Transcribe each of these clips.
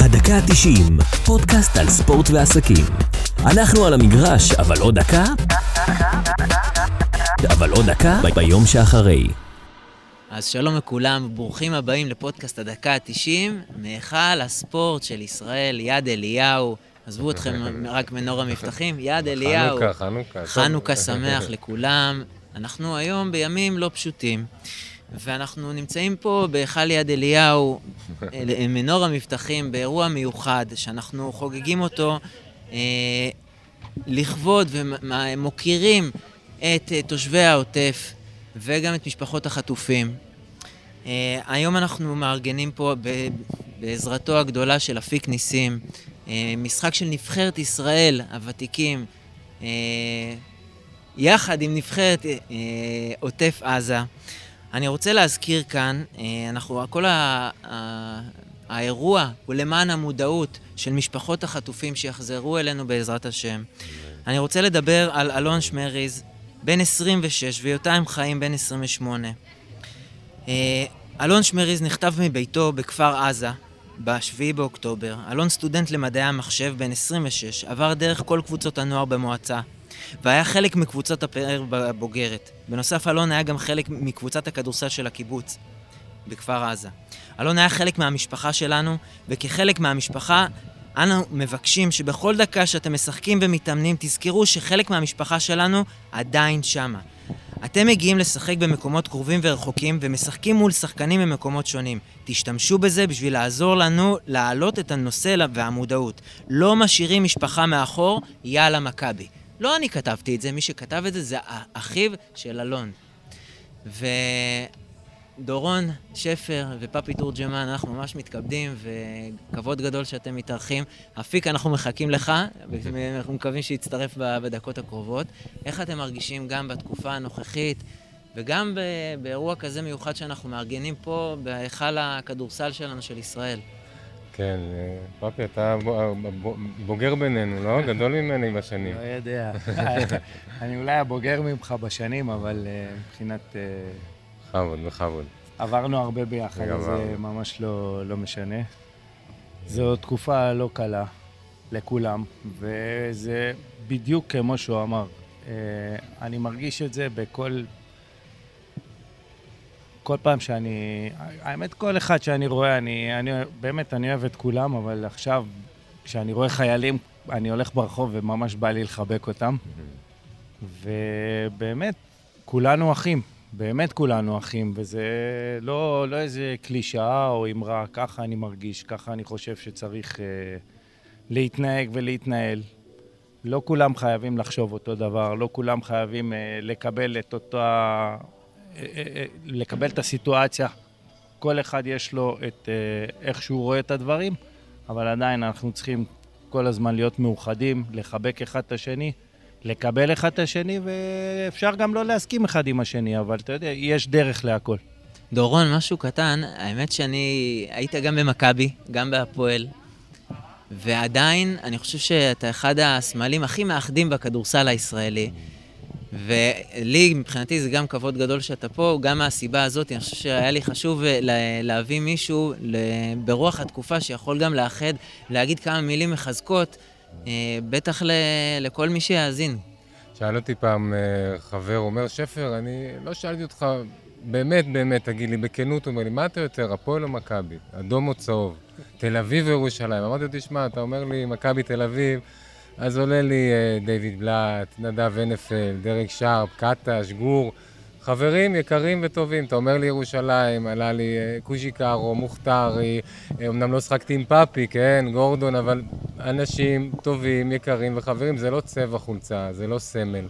הדקה ה-90, פודקאסט על ספורט ועסקים. אנחנו על המגרש, אבל עוד דקה? אבל עוד דקה ב- ביום שאחרי. אז שלום לכולם, ברוכים הבאים לפודקאסט הדקה ה-90, מהיכל הספורט של ישראל, יד אליהו. עזבו אתכם רק מנור המבטחים, יד אליהו. חנוכה, חנוכה. חנוכה שמח לכולם. אנחנו היום בימים לא פשוטים, ואנחנו נמצאים פה בהיכל יד אליהו, אל- מנור המבטחים, באירוע מיוחד, שאנחנו חוגגים אותו אה, לכבוד ומוקירים את אה, תושבי העוטף וגם את משפחות החטופים. אה, היום אנחנו מארגנים פה ב- בעזרתו הגדולה של אפיק ניסים, אה, משחק של נבחרת ישראל הוותיקים, אה, יחד עם נבחרת אה, עוטף עזה. אני רוצה להזכיר כאן, אה, אנחנו, כל ה, האירוע הוא למען המודעות של משפחות החטופים שיחזרו אלינו בעזרת השם. אני רוצה לדבר על אלון שמריז, בן 26, ויותם חיים, בן 28. אה, אלון שמריז נחטף מביתו בכפר עזה ב-7 באוקטובר. אלון סטודנט למדעי המחשב, בן 26, עבר דרך כל קבוצות הנוער במועצה, והיה חלק מקבוצת הפאר הבוגרת. בנוסף, אלון היה גם חלק מקבוצת הכדורסל של הקיבוץ בכפר עזה. אלון היה חלק מהמשפחה שלנו, וכחלק מהמשפחה, אנו מבקשים שבכל דקה שאתם משחקים ומתאמנים, תזכרו שחלק מהמשפחה שלנו עדיין שמה. אתם מגיעים לשחק במקומות קרובים ורחוקים ומשחקים מול שחקנים ממקומות שונים. תשתמשו בזה בשביל לעזור לנו להעלות את הנושא והמודעות. לא משאירים משפחה מאחור, יאללה מכבי. לא אני כתבתי את זה, מי שכתב את זה זה אחיו של אלון. ודורון שפר ופפי תורג'מן, אנחנו ממש מתכבדים, וכבוד גדול שאתם מתארחים. אפיק, אנחנו מחכים לך, ואנחנו מקווים שיצטרף בדקות הקרובות. איך אתם מרגישים גם בתקופה הנוכחית, וגם באירוע כזה מיוחד שאנחנו מארגנים פה, בהיכל הכדורסל שלנו, של ישראל? כן, אה, פפי, אתה ב- בוגר בינינו, לא? גדול ממני בשנים. לא יודע. אני אולי הבוגר ממך בשנים, אבל אה, מבחינת... אה, בכבוד, בכבוד. עברנו הרבה ביחד, אז זה. ממש לא, לא משנה. זו תקופה לא קלה לכולם, וזה בדיוק כמו שהוא אמר. אה, אני מרגיש את זה בכל... כל פעם שאני... האמת, כל אחד שאני רואה, אני, אני באמת, אני אוהב את כולם, אבל עכשיו, כשאני רואה חיילים, אני הולך ברחוב וממש בא לי לחבק אותם. ובאמת, כולנו אחים. באמת כולנו אחים, וזה לא, לא איזה קלישאה או אמרה, ככה אני מרגיש, ככה אני חושב שצריך אה, להתנהג ולהתנהל. לא כולם חייבים לחשוב אותו דבר, לא כולם חייבים אה, לקבל את אותה... לקבל את הסיטואציה. כל אחד יש לו את אה, איך שהוא רואה את הדברים, אבל עדיין אנחנו צריכים כל הזמן להיות מאוחדים, לחבק אחד את השני. לקבל אחד את השני, ואפשר גם לא להסכים אחד עם השני, אבל אתה יודע, יש דרך להכל. דורון, משהו קטן, האמת שאני היית גם במכבי, גם בהפועל, ועדיין אני חושב שאתה אחד הסמלים הכי מאחדים בכדורסל הישראלי. ולי, מבחינתי, זה גם כבוד גדול שאתה פה, גם מהסיבה הזאת, אני חושב שהיה לי חשוב אה, לה- להביא מישהו ברוח התקופה שיכול גם לאחד, להגיד כמה מילים מחזקות, אה, בטח ל- לכל מי שיאזין. שאל אותי פעם אה, חבר, אומר, שפר, אני לא שאלתי אותך, באמת, באמת, תגיד לי, בכנות, הוא אומר לי, מה אתה יותר, הפועל או מכבי? אדום או צהוב? תל אביב או ירושלים? אמרתי לו, תשמע, אתה אומר לי, מכבי תל אביב, אז עולה לי אה, דיוויד בלאט, נדב הנפל, דרק שרפ, קטש, גור, חברים יקרים וטובים. אתה אומר לי ירושלים, עלה לי אה, קוז'יקרו, מוכתרי, אה, אמנם לא שחקתי עם פאפי, כן, גורדון, אבל אנשים טובים, יקרים וחברים, זה לא צבע חולצה, זה לא סמל.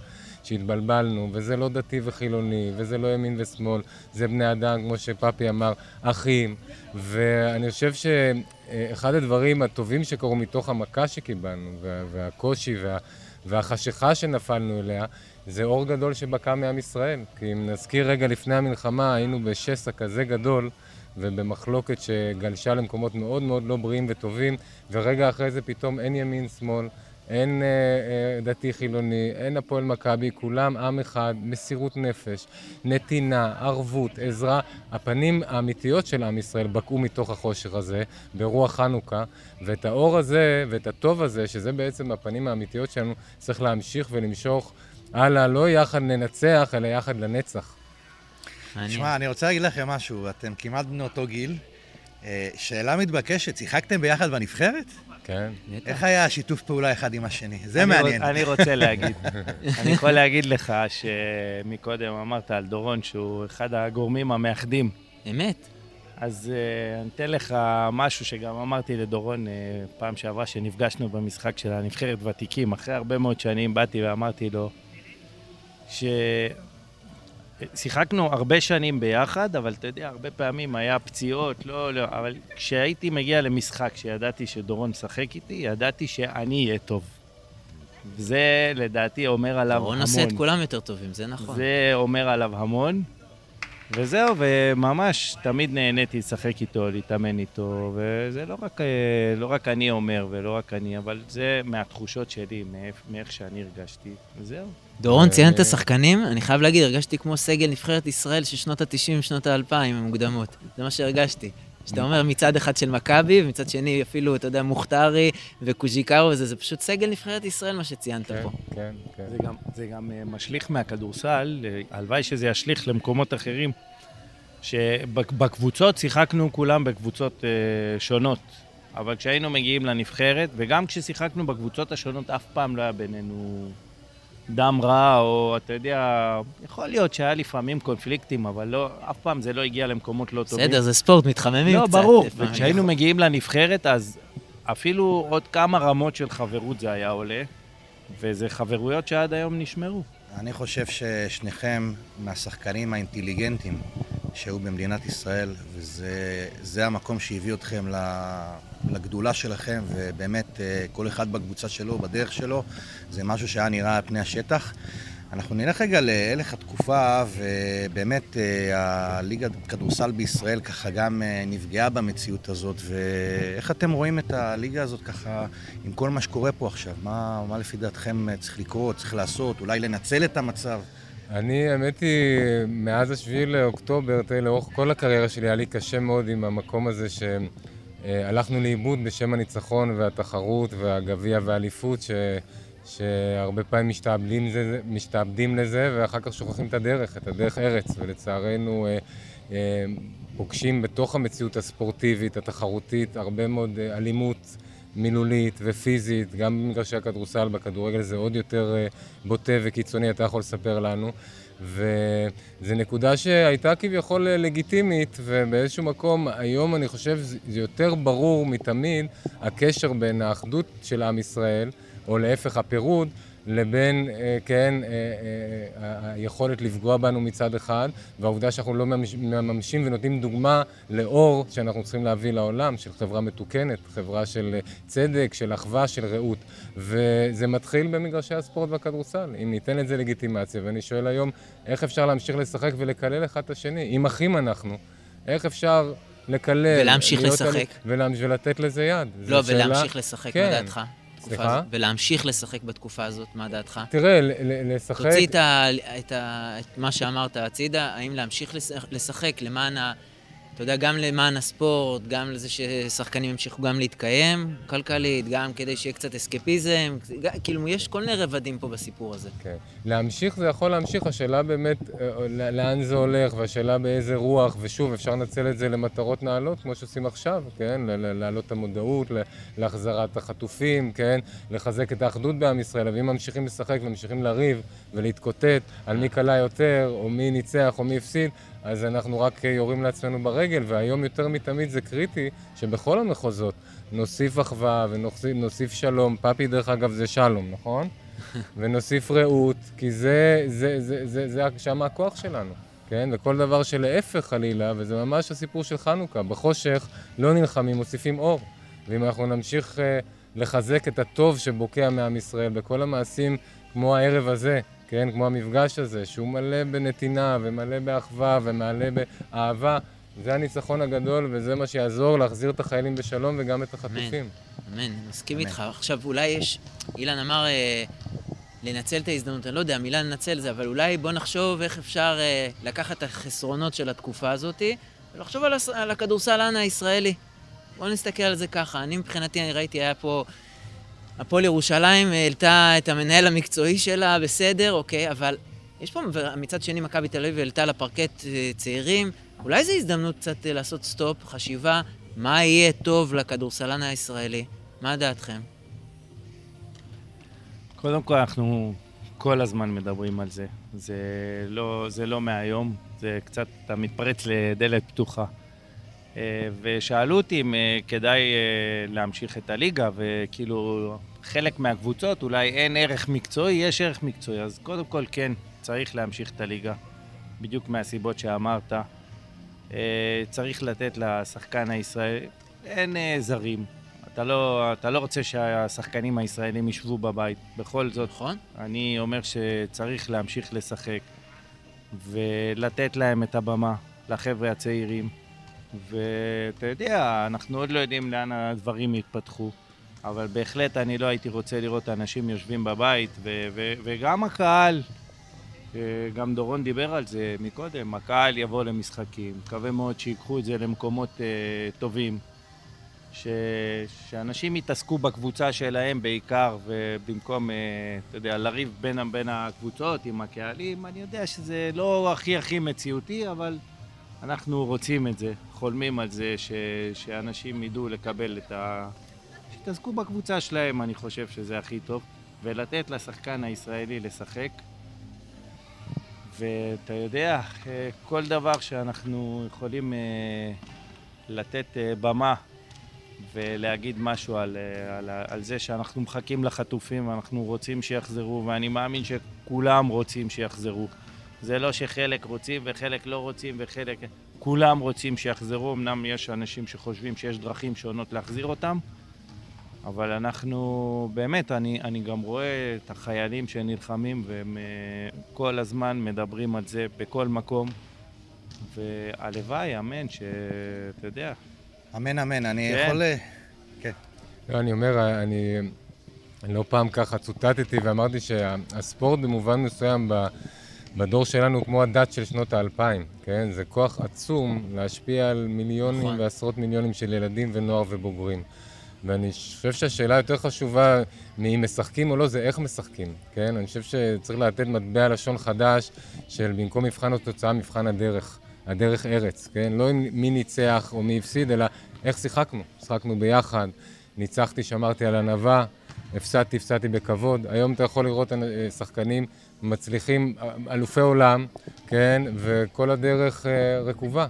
שהתבלבלנו, וזה לא דתי וחילוני, וזה לא ימין ושמאל, זה בני אדם, כמו שפאפי אמר, אחים. ואני חושב שאחד הדברים הטובים שקרו מתוך המכה שקיבלנו, וה- והקושי וה... והחשיכה שנפלנו אליה, זה אור גדול שבקע מעם ישראל. כי אם נזכיר רגע לפני המלחמה, היינו בשסע כזה גדול, ובמחלוקת שגלשה למקומות מאוד מאוד לא בריאים וטובים, ורגע אחרי זה פתאום אין ימין-שמאל, אין אה, אה, דתי חילוני, אין הפועל מכבי, כולם עם אחד, מסירות נפש, נתינה, ערבות, עזרה. הפנים האמיתיות של עם ישראל בקעו מתוך החושר הזה, ברוח חנוכה, ואת האור הזה ואת הטוב הזה, שזה בעצם הפנים האמיתיות שלנו, צריך להמשיך ולמשוך הלאה, לא יחד ננצח, אלא יחד לנצח. מעניין. שמע, אני רוצה להגיד לכם משהו, אתם כמעט בני אותו גיל. אה, שאלה מתבקשת, שיחקתם ביחד בנבחרת? כן. איך היה השיתוף פעולה אחד עם השני? זה מעניין. אני רוצה להגיד. אני יכול להגיד לך שמקודם אמרת על דורון שהוא אחד הגורמים המאחדים. אמת. אז uh, אני אתן לך משהו שגם אמרתי לדורון uh, פעם שעברה שנפגשנו במשחק של הנבחרת ותיקים. אחרי הרבה מאוד שנים באתי ואמרתי לו ששיחקנו הרבה שנים ביחד, אבל אתה יודע, הרבה פעמים היה פציעות, לא, לא, אבל כשהייתי מגיע למשחק שידעתי שדורון משחק איתי, ידעתי שאני אהיה טוב. זה לדעתי אומר עליו המון. רון עושה את כולם יותר טובים, זה נכון. זה אומר עליו המון. וזהו, וממש תמיד נהניתי לשחק איתו, להתאמן איתו, וזה לא רק, אה, לא רק אני אומר ולא רק אני, אבל זה מהתחושות שלי, מאיפ- מאיך שאני הרגשתי, וזהו. דורון, אה, ציינת שחקנים, אני חייב להגיד, הרגשתי כמו סגל נבחרת ישראל של שנות ה-90, שנות ה-2000 המוקדמות. זה מה שהרגשתי. שאתה אומר מצד אחד של מכבי, ומצד שני אפילו, אתה יודע, מוכתרי וקוז'יקרו וזה, זה פשוט סגל נבחרת ישראל, מה שציינת כן, פה. כן, כן. זה גם, זה גם אה, משליך מהכדורסל, אה, הלוואי שזה ישליך למקומות אחרים, שבקבוצות שיחקנו כולם בקבוצות אה, שונות, אבל כשהיינו מגיעים לנבחרת, וגם כששיחקנו בקבוצות השונות, אף פעם לא היה בינינו דם רע, או אתה יודע, יכול להיות שהיה לפעמים קונפליקטים, אבל לא, אף פעם זה לא הגיע למקומות לא טובים. בסדר, זה ספורט, מתחממים לא, קצת. ברור. לפעמים. וכשהיינו מגיעים לנבחרת, אז אפילו עוד כמה רמות של חברות זה היה עולה, וזה חברויות שעד היום נשמרו. אני חושב ששניכם מהשחקנים האינטליגנטים שהיו במדינת ישראל, וזה זה המקום שהביא אתכם ל- לגדולה שלכם, ובאמת אה, כל אחד בקבוצה שלו, בדרך שלו, זה משהו שהיה נראה על פני השטח. אנחנו נלך רגע להלך התקופה, ובאמת אה, הליגה כדורסל בישראל ככה גם אה, נפגעה במציאות הזאת, ואיך אתם רואים את הליגה הזאת ככה עם כל מה שקורה פה עכשיו? מה, מה לפי דעתכם צריך לקרות, צריך לעשות, אולי לנצל את המצב? אני, האמת היא, מאז השביעי לאוקטובר, תראה, לאורך כל הקריירה שלי היה לי קשה מאוד עם המקום הזה שהלכנו לאיבוד בשם הניצחון והתחרות והגביע והאליפות, ש... שהרבה פעמים משתעבדים לזה, משתעבדים לזה ואחר כך שוכחים את הדרך, את הדרך ארץ, ולצערנו אה, אה, פוגשים בתוך המציאות הספורטיבית, התחרותית, הרבה מאוד אה, אלימות מילולית ופיזית, גם במגרשי הכדורסל, בכדורגל זה עוד יותר אה, בוטה וקיצוני, אתה יכול לספר לנו. וזו נקודה שהייתה כביכול אה, לגיטימית, ובאיזשהו מקום, היום אני חושב זה יותר ברור מתמיד הקשר בין האחדות של עם ישראל, או להפך הפירוד, לבין, אה, כן, אה, אה, היכולת לפגוע בנו מצד אחד, והעובדה שאנחנו לא ממש- מממשים ונותנים דוגמה לאור שאנחנו צריכים להביא לעולם, של חברה מתוקנת, חברה של צדק, של אחווה, של רעות. וזה מתחיל במגרשי הספורט והכדורסל, אם ניתן לזה לגיטימציה. ואני שואל היום, איך אפשר להמשיך לשחק ולקלל אחד את השני? אם אחים אנחנו, איך אפשר לקלל? ולהמשיך לשחק. על- ולהמש... ולתת לזה יד. לא, זו שאלה- ולהמשיך לשחק, כן. מה דעתך? בתקופה סליחה? הזאת? ולהמשיך לשחק בתקופה הזאת, מה דעתך? תראה, לשחק... תוציא את, ה, את, ה, את מה שאמרת הצידה, האם להמשיך לשחק, לשחק למען ה... אתה יודע, גם למען הספורט, גם לזה ששחקנים ימשיכו גם להתקיים כלכלית, גם כדי שיהיה קצת אסקפיזם, כאילו, יש כל מיני רבדים פה בסיפור הזה. כן. להמשיך זה יכול להמשיך, השאלה באמת אה, ל- לאן זה הולך, והשאלה באיזה רוח, ושוב, אפשר לנצל את זה למטרות נעלות, כמו שעושים עכשיו, כן? להעלות את המודעות, להחזרת החטופים, כן? לחזק את האחדות בעם ישראל, ואם ממשיכים לשחק וממשיכים לריב ולהתקוטט על מי קלה יותר, או מי ניצח, או מי הפסיד, אז אנחנו רק אה, יורים לעצמנו ברגל, והיום יותר מתמיד זה קריטי שבכל המחוזות נוסיף אחווה ונוסיף שלום. פאפי, דרך אגב, זה שלום, נכון? ונוסיף רעות, כי זה, זה, זה, זה, זה, שם הכוח שלנו, כן? וכל דבר שלהפך חלילה, וזה ממש הסיפור של חנוכה, בחושך לא נלחמים, מוסיפים אור. ואם אנחנו נמשיך uh, לחזק את הטוב שבוקע מעם ישראל בכל המעשים, כמו הערב הזה, כן? כמו המפגש הזה, שהוא מלא בנתינה ומלא באחווה ומלא באהבה, זה הניצחון הגדול וזה מה שיעזור להחזיר את החיילים בשלום וגם את החטופים. אמן, אני מסכים אמן. איתך. עכשיו, אולי יש... אילן אמר אה, לנצל את ההזדמנות, אני לא יודע, המילה לנצל זה, אבל אולי בוא נחשוב איך אפשר אה, לקחת את החסרונות של התקופה הזאת, ולחשוב על, הס... על הכדורסלן הישראלי. בוא נסתכל על זה ככה. אני מבחינתי, אני ראיתי, היה פה... הפועל ירושלים העלתה את המנהל המקצועי שלה, בסדר, אוקיי, אבל יש פה, מצד שני, מכבי תל אביב העלתה לפרקט אה, צעירים. אולי זו הזדמנות קצת אה, לעשות סטופ, חשיבה, מה יהיה טוב לכדורסלן הישראלי? מה דעתכם? קודם כל, אנחנו כל הזמן מדברים על זה. זה לא, זה לא מהיום, זה קצת, אתה מתפרץ לדלת פתוחה. אה, ושאלו אותי אם כדאי להמשיך את הליגה, וכאילו, חלק מהקבוצות אולי אין ערך מקצועי, יש ערך מקצועי. אז קודם כל, כן, צריך להמשיך את הליגה, בדיוק מהסיבות שאמרת. צריך לתת לשחקן הישראלי, אין זרים, אתה לא, אתה לא רוצה שהשחקנים הישראלים ישבו בבית. בכל זאת, נכון. אני אומר שצריך להמשיך לשחק ולתת להם את הבמה, לחבר'ה הצעירים. ואתה יודע, אנחנו עוד לא יודעים לאן הדברים יתפתחו, אבל בהחלט אני לא הייתי רוצה לראות אנשים יושבים בבית, ו- ו- וגם הקהל, גם דורון דיבר על זה מקודם, הקהל יבוא למשחקים, מקווה מאוד שיקחו את זה למקומות uh, טובים. ש... שאנשים יתעסקו בקבוצה שלהם בעיקר, ובמקום, אה, אתה יודע, לריב בין, בין הקבוצות עם הקהלים, אני יודע שזה לא הכי הכי מציאותי, אבל אנחנו רוצים את זה, חולמים על זה, ש... שאנשים ידעו לקבל את ה... שיתעסקו בקבוצה שלהם, אני חושב שזה הכי טוב, ולתת לשחקן הישראלי לשחק. ואתה יודע, אה, כל דבר שאנחנו יכולים אה, לתת במה ולהגיד משהו על, אה, על, על זה שאנחנו מחכים לחטופים ואנחנו רוצים שיחזרו, ואני מאמין שכולם רוצים שיחזרו. זה לא שחלק רוצים וחלק לא רוצים וחלק... כולם רוצים שיחזרו, אמנם יש אנשים שחושבים שיש דרכים שונות להחזיר אותם, אבל אנחנו, באמת, אני, אני גם רואה את החיילים שנלחמים והם אה, כל הזמן מדברים על זה בכל מקום, והלוואי, אמן, שאתה יודע, אמן, אמן. אני כן. יכול... כן. לא, אני אומר, אני, אני לא פעם ככה צוטטתי ואמרתי שהספורט במובן מסוים ב, בדור שלנו כמו הדת של שנות האלפיים, כן? זה כוח עצום להשפיע על מיליונים נכון. ועשרות מיליונים של ילדים ונוער ובוגרים. ואני חושב שהשאלה היותר חשובה מאם משחקים או לא, זה איך משחקים, כן? אני חושב שצריך לתת מטבע לשון חדש של במקום מבחן התוצאה, מבחן הדרך. הדרך ארץ, כן? לא מי ניצח או מי הפסיד, אלא איך שיחקנו. שיחקנו ביחד, ניצחתי, שמרתי על ענווה, הפסדתי, הפסדתי בכבוד. היום אתה יכול לראות אה, שחקנים מצליחים, אלופי עולם, כן? וכל הדרך אה, רקובה.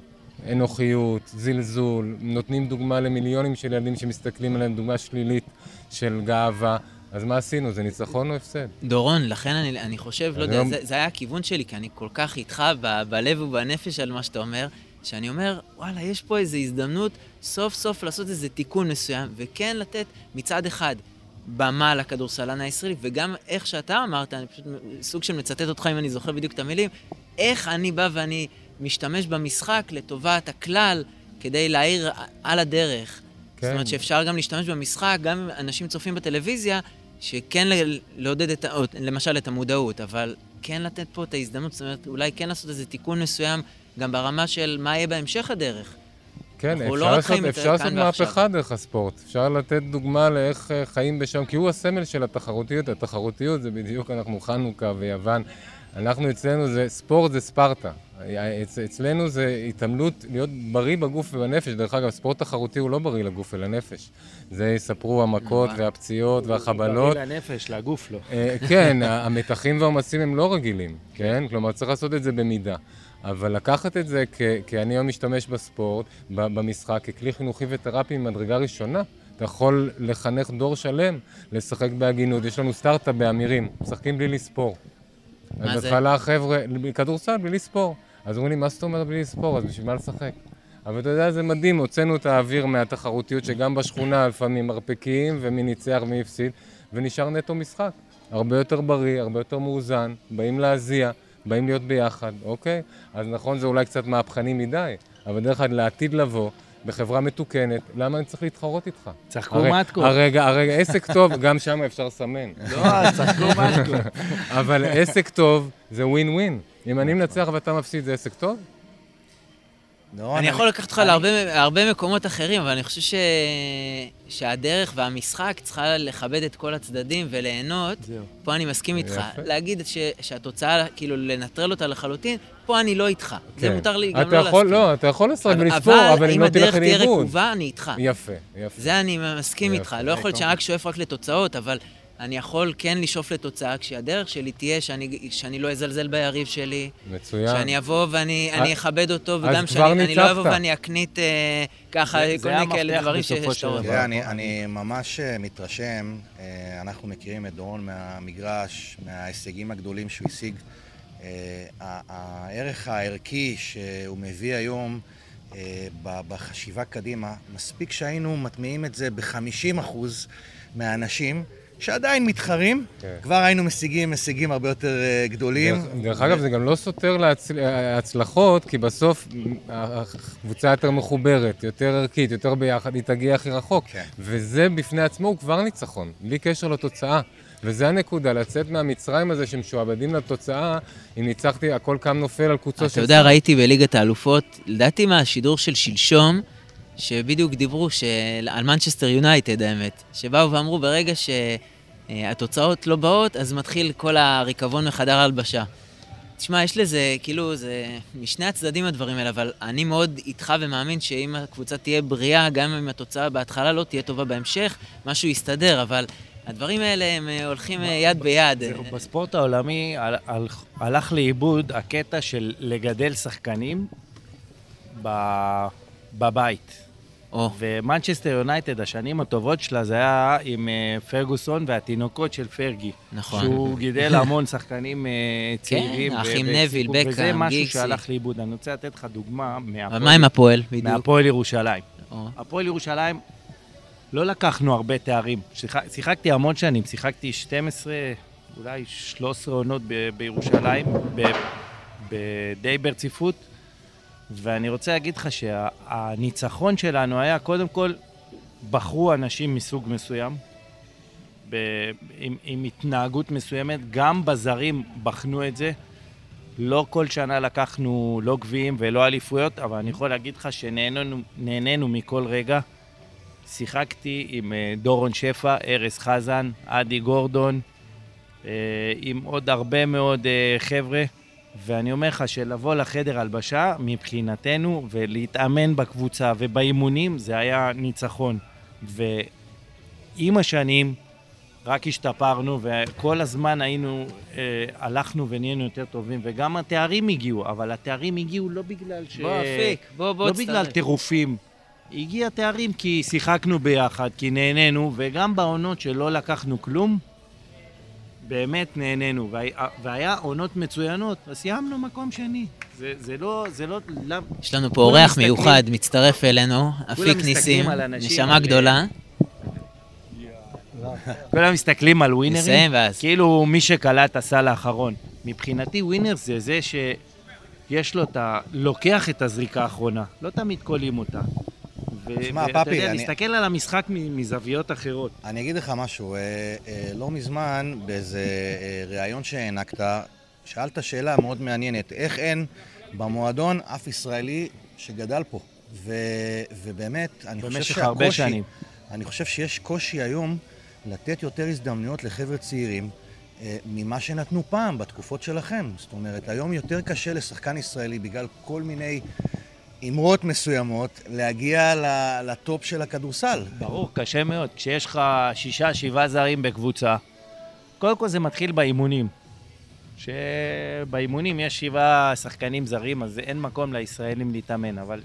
אנוכיות, זלזול, נותנים דוגמה למיליונים של ילדים שמסתכלים עליהם, דוגמה שלילית של גאווה. אז מה עשינו? זה ניצחון או הפסד? דורון, לכן אני, אני חושב, לא יודע, היום- זה, זה היה הכיוון שלי, כי אני כל כך איתך ב, בלב ובנפש על מה שאתה אומר, שאני אומר, וואלה, יש פה איזו הזדמנות סוף סוף לעשות איזה תיקון מסוים, וכן לתת מצד אחד במה לכדורסלן הישראלי, וגם איך שאתה אמרת, אני פשוט סוג של מצטט אותך אם אני זוכר בדיוק את המילים, איך אני בא ואני משתמש במשחק לטובת הכלל, כדי להעיר על הדרך. כן. זאת אומרת שאפשר גם להשתמש במשחק, גם אם אנשים צופים בטלוויזיה, שכן לעודד את, או, למשל את המודעות, אבל כן לתת פה את ההזדמנות, זאת אומרת, אולי כן לעשות איזה תיקון מסוים, גם ברמה של מה יהיה בהמשך הדרך. כן, לא אפשר רק לעשות, אפשר לעשות. מהפכה דרך הספורט. אפשר לתת דוגמה לאיך אה, חיים בשם, כי הוא הסמל של התחרותיות. התחרותיות זה בדיוק, אנחנו חנוכה ויוון. אנחנו אצלנו זה, ספורט זה ספרטה. אצ, אצלנו זה התעמלות להיות בריא בגוף ובנפש. דרך אגב, ספורט תחרותי הוא לא בריא לגוף ולנפש. זה יספרו המכות. והפציעות והחבלות. בריא לנפש, לגוף לא. אה, כן, המתחים והעומסים הם לא רגילים, כן? כלומר, צריך לעשות את זה במידה. אבל לקחת את זה, כ- כי אני היום משתמש בספורט, במשחק, ככלי חינוכי ותרפי ממדרגה ראשונה. אתה יכול לחנך דור שלם לשחק בהגינות. יש לנו סטארט-אפ באמירים, משחקים בלי לספור. מה אז זה? בהתחלה החבר'ה, כדורסל בלי לספור. אז אומרים לי, מה זאת אומרת בלי לספור? אז בשביל מה לשחק? אבל אתה יודע, זה מדהים, הוצאנו את האוויר מהתחרותיות שגם בשכונה לפעמים מרפקים ומי ניצח ומי הפסיד, ונשאר נטו משחק. הרבה יותר בריא, הרבה יותר מאוזן, באים להזיע, באים להיות ביחד, אוקיי? אז נכון, זה אולי קצת מהפכני מדי, אבל דרך אגב, לעתיד לבוא, בחברה מתוקנת, למה אני צריך להתחרות איתך? צחקו מתקות. הרגע, הרגע, עסק טוב, גם שם אפשר לסמן. לא, צחקו מתקות. אבל עסק טוב זה ווין ווין. אם אני מנצח ואתה מפסיד, זה עסק טוב? דורון, אני יכול לקחת אותך להרבה הרבה מקומות אחרים, אבל אני חושב ש... שהדרך והמשחק צריכה לכבד את כל הצדדים וליהנות. זהו. פה אני מסכים איתך. יפה. להגיד ש... שהתוצאה, כאילו, לנטרל אותה לחלוטין, פה אני לא איתך. זה כן. מותר לי גם לא יכול, להסכים. לא, אתה יכול לשחק אבל- ולספור, אבל אם אם לא הדרך תלך תהיה לאיבוד. רקובה, אני איתך. יפה, יפה. זה אני מסכים יפה. איתך. לא יכול להיות שאני רק שואף רק לתוצאות, אבל אני יכול כן לשאוף לתוצאה, כשהדרך שלי תהיה שאני, שאני לא אזלזל ביריב שלי, מצוין. שאני אבוא ואני אז- אני אכבד אותו, וגם שאני אני לא אבוא. ואני אקנית אה, ככה, זה- כל מיני כאלה דברים שאתה. דבר. תראה, אני, אני ממש אה, מתרשם, אה, אנחנו מכירים את דורון מהמגרש, מההישגים הגדולים שהוא השיג. אה, הערך הערכי שהוא מביא היום אה, בחשיבה קדימה, מספיק שהיינו מטמיעים את זה ב-50% מהאנשים שעדיין מתחרים, כן. כבר היינו משיגים הישגים הרבה יותר אה, גדולים. דרך, דרך אגב, זה גם לא סותר להצלחות, כי בסוף הקבוצה יותר מחוברת, יותר ערכית, יותר ביחד, היא תגיע הכי רחוק. כן. וזה בפני עצמו הוא כבר ניצחון, בלי קשר לתוצאה. וזה הנקודה, לצאת מהמצרים הזה שמשועבדים לתוצאה, אם ניצחתי, הכל קם נופל על קוצו של... אתה יודע. ראיתי בליגת האלופות, לדעתי מהשידור של שלשום, שבדיוק דיברו של... על מנצ'סטר יונייטד, האמת, שבאו ואמרו ברגע שהתוצאות לא באות, אז מתחיל כל הריקבון מחדר ההלבשה. תשמע, יש לזה, כאילו, זה משני הצדדים הדברים האלה, אבל אני מאוד איתך ומאמין שאם הקבוצה תהיה בריאה, גם אם התוצאה בהתחלה לא תהיה טובה בהמשך, משהו יסתדר, אבל הדברים האלה הם אה, הולכים אה, יד ביד. בספורט העולמי הל- הל- הלך לאיבוד הקטע של לגדל שחקנים בבית. ומנצ'סטר יונייטד, השנים הטובות שלה, זה היה עם אה, פרגוסון והתינוקות של פרגי. נכון. שהוא גידל המון שחקנים אה, צעירים. ו- האחים והצליחו, נביל, וזה בקהאם, משהו גיגסי. שהלך לאיבוד. אני רוצה לתת לך דוגמה מהפועל- מה עם הפועל, בדיוק? מהפועל ירושלים. הפועל ירושלים, לא לקחנו הרבה תארים. שיח- שיחקתי המון שנים, שיחקתי 12, אולי 13 עונות ב- בירושלים, ב- ב- די ברציפות, ואני רוצה להגיד לך שהניצחון שלנו היה, קודם כל, בחרו אנשים מסוג מסוים, ב- עם, עם התנהגות מסוימת, גם בזרים בחנו את זה. לא כל שנה לקחנו לא גביעים ולא אליפויות, אבל אני יכול להגיד לך שנהנינו נהנינו מכל רגע. שיחקתי עם אה, דורון שפע, ארז חזן, אדי גורדון, אה, עם עוד הרבה מאוד אה, חבר'ה, ואני אומר לך שלבוא לחדר הלבשה, מבחינתנו, ולהתאמן בקבוצה ובאימונים, זה היה ניצחון. ועם השנים, רק השתפרנו, וכל הזמן היינו, אה, הלכנו ונהיינו יותר טובים, וגם התארים הגיעו, אבל התארים הגיעו לא בגלל ש... בוא, אפיק, בוא, בוא לא תצטרף. בגלל טירופים. הגיע תארים כי שיחקנו ביחד, כי נהנינו, וגם בעונות שלא לקחנו כלום, באמת נהנינו. והיה, והיה עונות מצוינות, אז סיימנו מקום שני. זה, זה לא, זה לא. יש לנו פה אורח מסתכלים- מיוחד, מצטרף אלינו, אפיק ניסים, נשמה על- גדולה. כולם מסתכלים על ווינרים, נסיים ואז. כאילו מי שקלע את הסל האחרון. מבחינתי ווינר זה זה שיש לו את ה... לוקח את הזריקה האחרונה, לא תמיד קולים אותה. ואתה יודע, אני- להסתכל על המשחק מזוויות אחרות. אני אגיד לך משהו, אה, אה, לא מזמן, באיזה אה, ראיון שהענקת, שאלת שאלה מאוד מעניינת, איך אין במועדון אף ישראלי שגדל פה? ו, ובאמת, אני חושב במשך שהקושי... הרבה שנים. אני חושב שיש קושי היום לתת יותר הזדמנויות לחבר'ה צעירים אה, ממה שנתנו פעם, בתקופות שלכם. זאת אומרת, היום יותר קשה לשחקן ישראלי בגלל כל מיני אמרות מסוימות להגיע לטופ של הכדורסל. ברור, קשה מאוד. כשיש לך שישה, שבעה זרים בקבוצה, קודם כל זה מתחיל באימונים. שבאימונים יש שבעה שחקנים זרים, אז אין מקום לישראלים להתאמן, אבל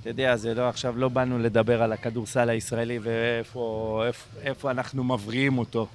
אתה יודע, זה לא, עכשיו לא באנו לדבר על הכדורסל הישראלי ואיפה איפה, איפה אנחנו מבריאים אותו.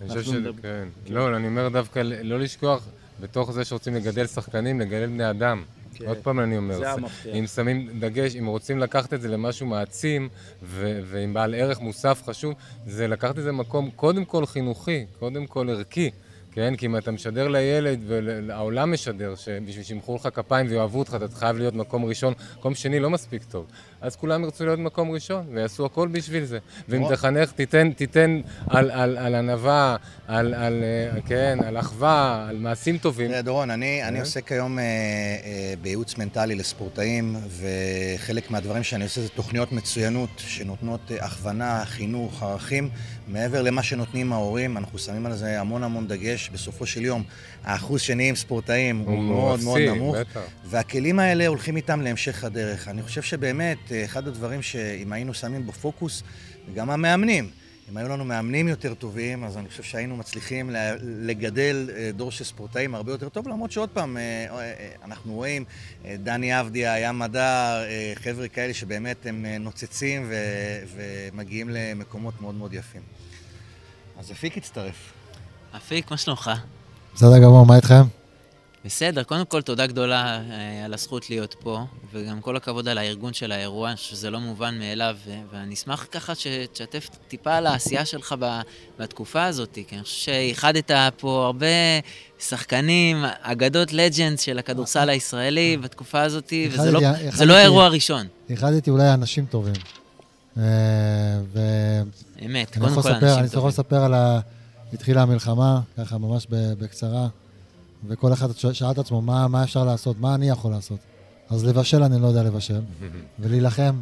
אני חושב שזה, מדבר- כן. לא, אני אומר דווקא לא לשכוח, בתוך זה שרוצים לגדל שחקנים, לגדל בני אדם. כן. עוד פעם אני אומר, זה המפתח. אם שמים דגש, אם רוצים לקחת את זה למשהו מעצים, ו- ועם בעל ערך מוסף חשוב, זה לקחת את זה למקום קודם כל חינוכי, קודם כל ערכי. כן? כי אם אתה משדר לילד, והעולם משדר, שבשביל שימחאו לך כפיים ויאהבו אותך, אתה חייב להיות מקום ראשון, מקום שני לא מספיק טוב. אז כולם ירצו להיות מקום ראשון, ויעשו הכל בשביל זה. ואם תחנך, תיתן, תיתן על, על, על ענווה, על, על, אה, כן, על אחווה, על מעשים טובים. תראה, דורון, אני, אני כן. עוסק היום אה, אה, בייעוץ מנטלי לספורטאים, וחלק מהדברים שאני עושה זה תוכניות מצוינות, שנותנות אה, הכוונה, חינוך, ערכים. מעבר למה שנותנים ההורים, אנחנו שמים על זה המון המון דגש. בסופו של יום, האחוז שנהיים ספורטאים הוא, הוא מאוד מאוד נמוך, בטח. והכלים האלה הולכים איתם להמשך הדרך. אני חושב שבאמת, אה, אחד הדברים שאם היינו שמים בפוקוס, וגם המאמנים, אם היו לנו מאמנים יותר טובים, אז אני חושב שהיינו מצליחים לגדל אה, דור של ספורטאים הרבה יותר טוב, למרות שעוד פעם, אה, אנחנו רואים, דני אבדיה, ים מדר, חבר'ה כאלה שבאמת הם נוצצים ומגיעים למקומות מאוד מאוד יפים. אז אפיק הצטרף. אפיק, מה שלומך? בסדר גמור, מה איתכם? בסדר, קודם כל תודה גדולה אה, על הזכות להיות פה, וגם כל הכבוד על הארגון של האירוע, שזה לא מובן מאליו, ואני אשמח ככה שתשתף טיפה על העשייה שלך בתקופה הזאת, כי אני חושב שאיחדת פה הרבה שחקנים, אגדות לג'נדס של הכדורסל הישראלי בתקופה הזאת, וזה לא, לא אירוע ראשון. איחדתי אולי אנשים טובים. אה, ו... אמת, קודם כל אנשים טובים. אני יכול לספר על ה... התחילה המלחמה, ככה ממש בקצרה, וכל אחד שאל את עצמו, מה, מה אפשר לעשות? מה אני יכול לעשות? אז לבשל אני לא יודע לבשל, ולהילחם,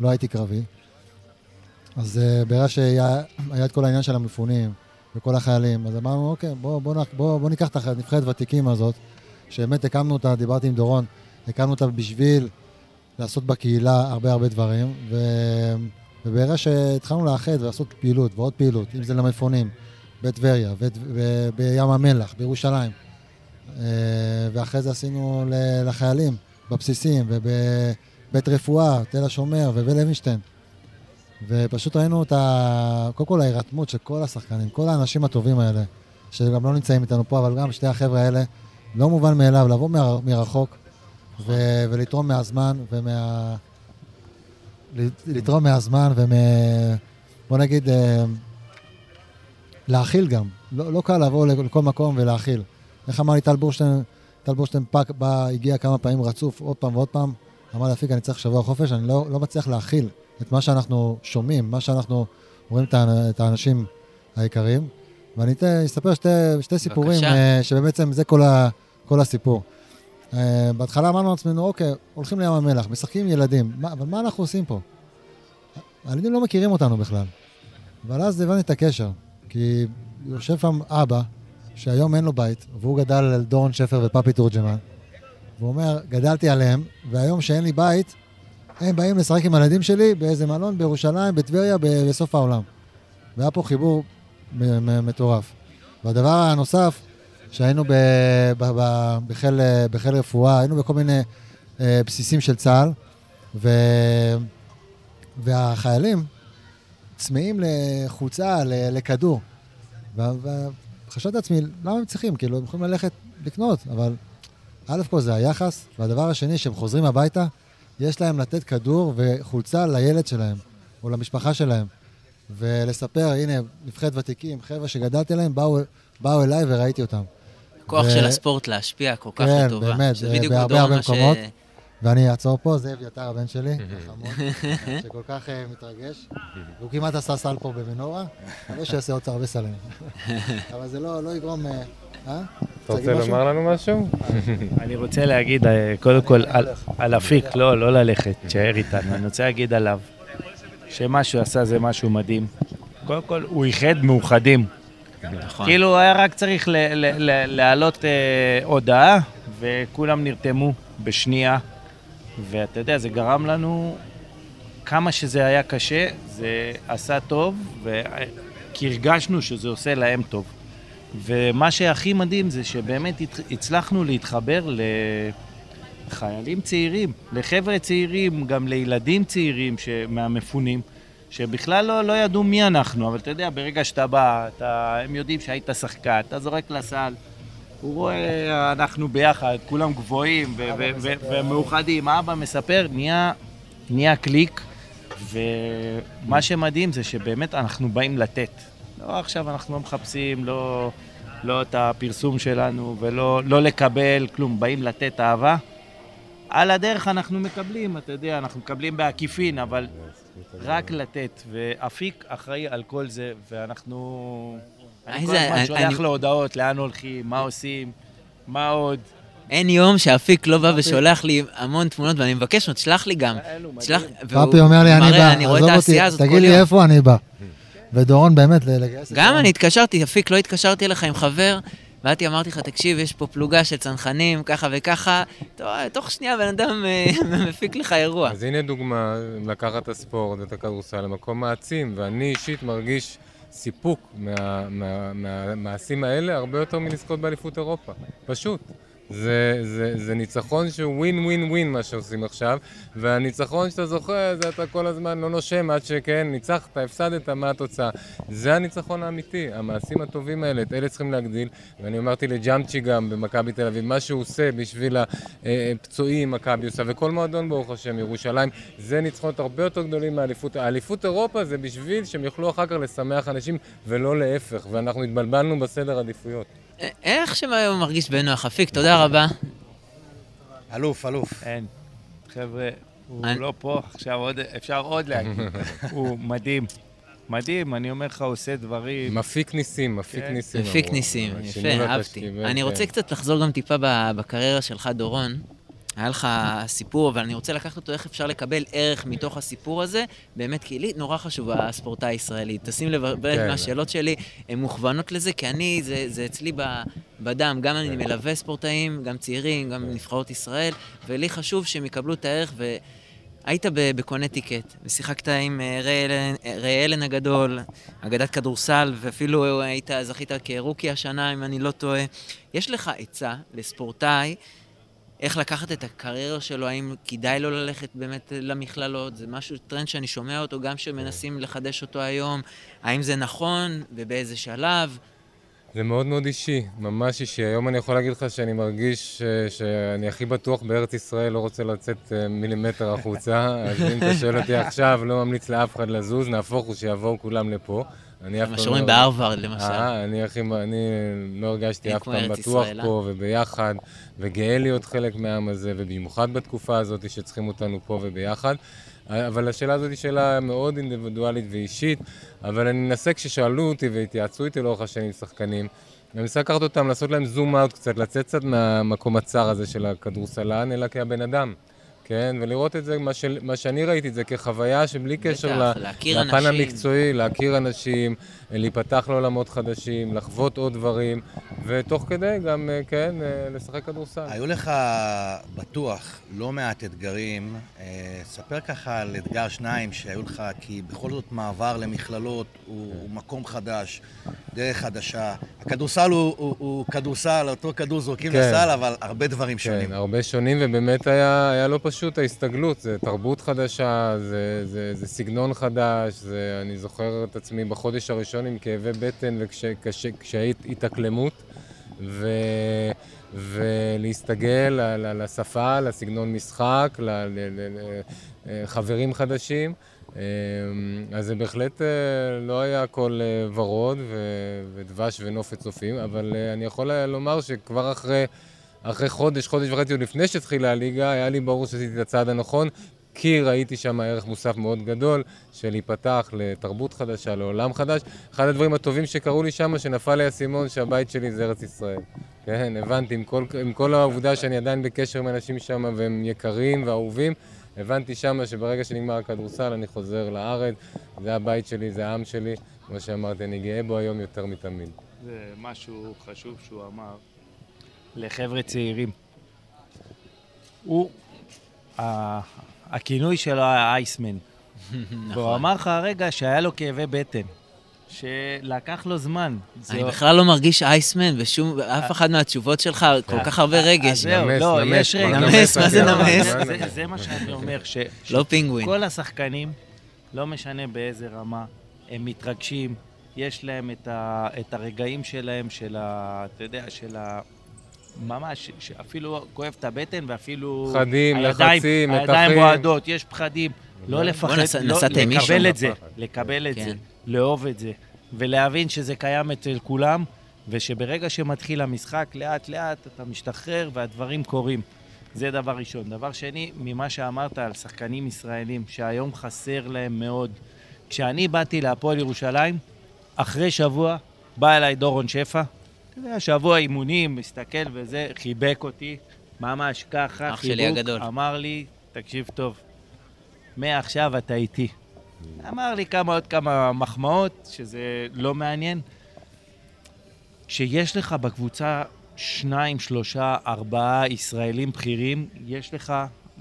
לא הייתי קרבי. אז uh, ברגע שהיה את כל העניין של המפונים וכל החיילים, אז אמרנו, אוקיי, בואו בוא, בוא, בוא, בוא ניקח את הנבחרת ותיקים הזאת, שבאמת הקמנו אותה, דיברתי עם דורון, הקמנו אותה בשביל לעשות בקהילה הרבה הרבה דברים, ו... וברגע שהתחלנו לאחד ולעשות פעילות ועוד פעילות, אם זה למפונים, בטבריה, בים המלח, בירושלים, אה, ואחרי זה עשינו לחיילים בבסיסים ובבית רפואה, תל השומר ובלוינשטיין. ופשוט ראינו את ה... קודם כל ההירתמות של כל השחקנים, כל האנשים הטובים האלה, שגם לא נמצאים איתנו פה, אבל גם שתי החבר'ה האלה, לא מובן מאליו לבוא מרחוק ו... ולתרום מהזמן ומה... לתרום מהזמן ומ... בוא נגיד, אה, להכיל גם. לא, לא קל לבוא לכל מקום ולהכיל. איך אמר לי טל בורשטיין, טל בורשטיין פאק בא, הגיע כמה פעמים רצוף, עוד פעם ועוד פעם, אמר לי, אפיק, אני צריך שבוע חופש, אני לא, לא מצליח להכיל את מה שאנחנו שומעים, מה שאנחנו רואים את האנשים היקרים. ואני אספר שתי, שתי סיפורים, בבקשה. אה, שבעצם זה כל, ה, כל הסיפור. אה, בהתחלה אמרנו לעצמנו, אוקיי, הולכים לים המלח, משחקים עם ילדים, מה, אבל מה אנחנו עושים פה? הילדים לא מכירים אותנו בכלל. אבל אז הבנתי את הקשר, כי יושב שם אבא, שהיום אין לו בית, והוא גדל על דורון שפר ופפי תורג'מן, והוא אומר, גדלתי עליהם, והיום שאין לי בית, הם באים לשחק עם הילדים שלי באיזה מלון בירושלים, בטבריה, בסוף העולם. והיה פה חיבור מטורף. והדבר הנוסף, שהיינו בחיל, בחיל רפואה, היינו בכל מיני אה, בסיסים של צה"ל, ו, והחיילים צמאים לחוצה, לכדור. וחשבתי לעצמי, למה הם צריכים? כאילו, הם יכולים ללכת לקנות, אבל א' כל זה היחס, והדבר השני, שהם חוזרים הביתה, יש להם לתת כדור וחולצה לילד שלהם, או למשפחה שלהם. ולספר, הנה, נבחרת ותיקים, חבר'ה שגדלתי עליהם, באו, באו אליי וראיתי אותם. הכוח ו... של הספורט להשפיע כל כך כן, לטובה. כן, באמת, בהרבה הרבה מקומות. ש... ואני אעצור פה, זה אביתר הבן שלי, החמוד, שכל כך אה, מתרגש. הוא כמעט עשה סל פה במנורה, אני שיעשה עוד הרבה סלים. אבל זה לא, לא יגרום... אה? אה? אתה רוצה לומר לנו משהו? אני רוצה להגיד, קודם כל, על אפיק, לא, לא ללכת, תשאר איתנו. אני רוצה להגיד עליו, שמה שהוא עשה זה משהו מדהים. קודם כל, הוא איחד מאוחדים. נכון. כאילו, היה רק צריך להעלות אה, הודעה, וכולם נרתמו בשנייה. ואתה יודע, זה גרם לנו, כמה שזה היה קשה, זה עשה טוב, כי הרגשנו שזה עושה להם טוב. ומה שהכי מדהים זה שבאמת הצלחנו להתחבר לחיילים צעירים, לחבר'ה צעירים, גם לילדים צעירים מהמפונים. שבכלל לא, לא ידעו מי אנחנו, אבל אתה יודע, ברגע שאתה בא, אתה, הם יודעים שהיית שחקן, אתה זורק לסל, הוא רואה, אנחנו ביחד, כולם גבוהים ומאוחדים, אבא מספר, נהיה, נהיה קליק, ומה שמדהים זה שבאמת אנחנו באים לתת. לא עכשיו אנחנו לא מחפשים, לא... לא את הפרסום שלנו ולא לא לקבל כלום, באים לתת אהבה. על הדרך אנחנו מקבלים, אתה יודע, אנחנו מקבלים בעקיפין, אבל רק לתת. ואפיק אחראי על כל זה, ואנחנו... אני כל הזמן שולח אני- לו הודעות, לאן הולכים, מה עושים, מה עוד. אין יום שאפיק לא בא ושולח לי המון תמונות, ואני מבקש ממנו, תשלח לי גם. תשלח, פאפי אומר לי, אני בא, עזוב אותי, תגיד לי. איפה אני בא. ודורון באמת, לגייס את גם דורון. אני התקשרתי, אפיק, לא התקשרתי אליך עם חבר, באתי, אמרתי לך, תקשיב, יש פה פלוגה של צנחנים, ככה וככה, תוך שנייה בן אדם אה, מפיק לך אירוע. אז הנה דוגמה, לקחת את הספורט ואת הכדורסל למקום מעצים, ואני אישית מרגיש סיפוק מה- מה- מהמעשים האלה הרבה יותר מלזכות באליפות אירופה. פשוט. זה, זה, זה ניצחון שהוא ווין ווין ווין מה שעושים עכשיו, והניצחון שאתה זוכה זה אתה כל הזמן לא נושם עד שכן, ניצחת, הפסדת, מה התוצאה. זה הניצחון האמיתי, המעשים הטובים האלה, את אלה צריכים להגדיל, ואני אמרתי לג'אמצ'י גם במכבי תל אביב, מה שהוא עושה בשביל הפצועים, מכבי עושה, וכל מועדון ברוך השם, ירושלים, זה ניצחונות הרבה יותר גדולים מהאליפות. האליפות אירופה זה בשביל שהם יוכלו אחר כך לשמח אנשים, ולא להפך, ואנחנו התבלבלנו בסדר עדיפויות. אה, איך שהוא מרגיש בנוח, אפיק, תודה רבה. אלוף, אלוף. אין. חבר'ה, הוא אני- לא פה, עכשיו עוד, אפשר עוד להגיד. הוא מדהים. מדהים, אני אומר לך, עושה דברים. מפיק ניסים, מפיק כן. ניסים. מפיק. ניסים, יפה, אהבתי. השתיבל, אני כן. רוצה קצת לחזור גם טיפה בקריירה שלך, דורון. היה לך סיפור, אבל אני רוצה לקחת אותו, איך אפשר לקבל ערך מתוך הסיפור הזה, באמת, כי לי נורא חשוב הספורטאי הישראלי. תשים לב, הרבה כן. מהשאלות שלי הן מוכוונות לזה, כי אני, זה, זה אצלי ב, בדם. גם אני מלווה ספורטאים, גם צעירים, גם נבחרות ישראל, ולי חשוב שהם יקבלו את הערך, ו... היית בקונטיקט, ושיחקת עם אה, אלן- אה, ריי אלן הגדול, אגדת כדורסל, ואפילו היית, זכית כרוקי השנה, אם אני לא טועה. יש לך עצה לספורטאי, איך לקחת את הקריירה שלו, האם כדאי לו ללכת באמת למכללות? זה משהו, טרנד שאני שומע אותו, גם שמנסים לחדש אותו היום. האם זה נכון, ובאיזה שלב? זה מאוד מאוד אישי, ממש אישי. היום אני יכול להגיד לך שאני מרגיש ש- שאני הכי בטוח בארץ ישראל, לא רוצה לצאת אה, מילימטר החוצה, אז אם אתה שואל אותי עכשיו, לא ממליץ לאף אחד לזוז, נהפוך הוא שיבואו כולם לפה. אני אף מה פעם שאומרים לא- בהרווארד, למשל. אה, אני הכי, אני לא הרגשתי אף פעם בטוח ישראל, אה? פה וביחד, וגאה להיות חלק מהעם הזה, ובמיוחד בתקופה הזאת שצריכים אותנו פה וביחד. אבל השאלה הזאת היא שאלה מאוד אינדיבידואלית ואישית, אבל אני מנסה, כששאלו אותי והתייעצו איתי לאורך השנים שחקנים, אני מנסה לקחת אותם, לעשות להם זום אאוט קצת, לצאת קצת מהמקום הצר הזה של הכדורסלן, אלא כבן אדם. כן, ולראות את זה, מה, של, מה שאני ראיתי את זה כחוויה שבלי קשר בטח, ל- לפן אנשים. המקצועי, להכיר אנשים, להיפתח לעולמות חדשים, לחוות עוד דברים, ותוך כדי גם, אה, כן, אה, לשחק כדורסל. היו לך בטוח לא מעט אתגרים. אה, ספר ככה על אתגר שניים שהיו לך, כי בכל זאת מעבר למכללות הוא, מקום חדש, דרך חדשה. הכדורסל הוא, הוא, הוא כדורסל, אותו כדור זורקים כן. לסל, אבל הרבה דברים שונים. כן, הרבה שונים, ובאמת היה, היה לא פשוט ההסתגלות. זה תרבות חדשה, זה, זה, זה סגנון חדש, זה, אני זוכר את עצמי בחודש הראשון עם כאבי בטן וקשיי התאקלמות, ו, ולהסתגל לשפה, לסגנון משחק, לחברים חדשים. אמ, אז זה בהחלט אה, לא היה הכל אה, ורוד ודבש ונופת צופים, אבל אה, אני יכול לומר שכבר אחרי, אחרי חודש, חודש וחצי עוד לפני שהתחילה הליגה, היה לי ברור שעשיתי את הצעד הנכון, כי ראיתי שם ערך מוסף מאוד גדול של להיפתח לתרבות חדשה, לעולם חדש. אחד הדברים הטובים שקרו לי שם, שנפל לי האסימון שהבית שלי זה ארץ ישראל. כן, הבנתי, עם כל, עם כל העובדה שאני עדיין בקשר עם אנשים שם והם יקרים ואהובים, הבנתי שמה שברגע שנגמר הכדורסל אני חוזר לארץ, זה הבית שלי, זה העם שלי, כמו שאמרתי, אני גאה בו היום יותר מתמיד. זה משהו חשוב שהוא אמר לחבר'ה צעירים. הוא, הכינוי שלו היה אייסמן. והוא נכון. אמר לך הרגע שהיה לו כאבי בטן, שלקח לו זמן. אני בכלל לא מרגיש אייסמן, ושום, אף אחת מהתשובות שלך, כל כך הרבה אז רגש. זהו, נמס, לא, נמס, יש רגע. נמס, מה זה לא, נמס? זה- מה שאני אומר, ש- לא פינגווין. כל השחקנים, לא משנה באיזה רמה, הם מתרגשים, יש להם את, ה, את הרגעים שלהם, של ה... אתה יודע, של ה... ממש, שאפילו כואב את הבטן ואפילו... פחדים, הידיים- לחצים, הידיים מתחים. רועדות, יש פחדים. לא לפחד, לא, מישהו? לקבל את זה. לקבל את זה. לאהוב את זה, ולהבין שזה קיים אצל כולם, ושברגע שמתחיל המשחק, לאט-לאט אתה משתחרר והדברים קורים. זה דבר ראשון. דבר שני, ממה שאמרת על שחקנים ישראלים, שהיום חסר להם מאוד. כשאני באתי להפועל ירושלים, אחרי שבוע בא אליי דורון שפע, אתה יודע, שבוע אימונים, מסתכל וזה, חיבק אותי, ממש ככה, אח שלי הגדול. אמר לי, תקשיב טוב, מעכשיו אתה איתי. אמר לי כמה עוד כמה מחמאות, שזה לא מעניין. כשיש לך בקבוצה שניים, שלושה, ארבעה ישראלים בכירים, יש לך...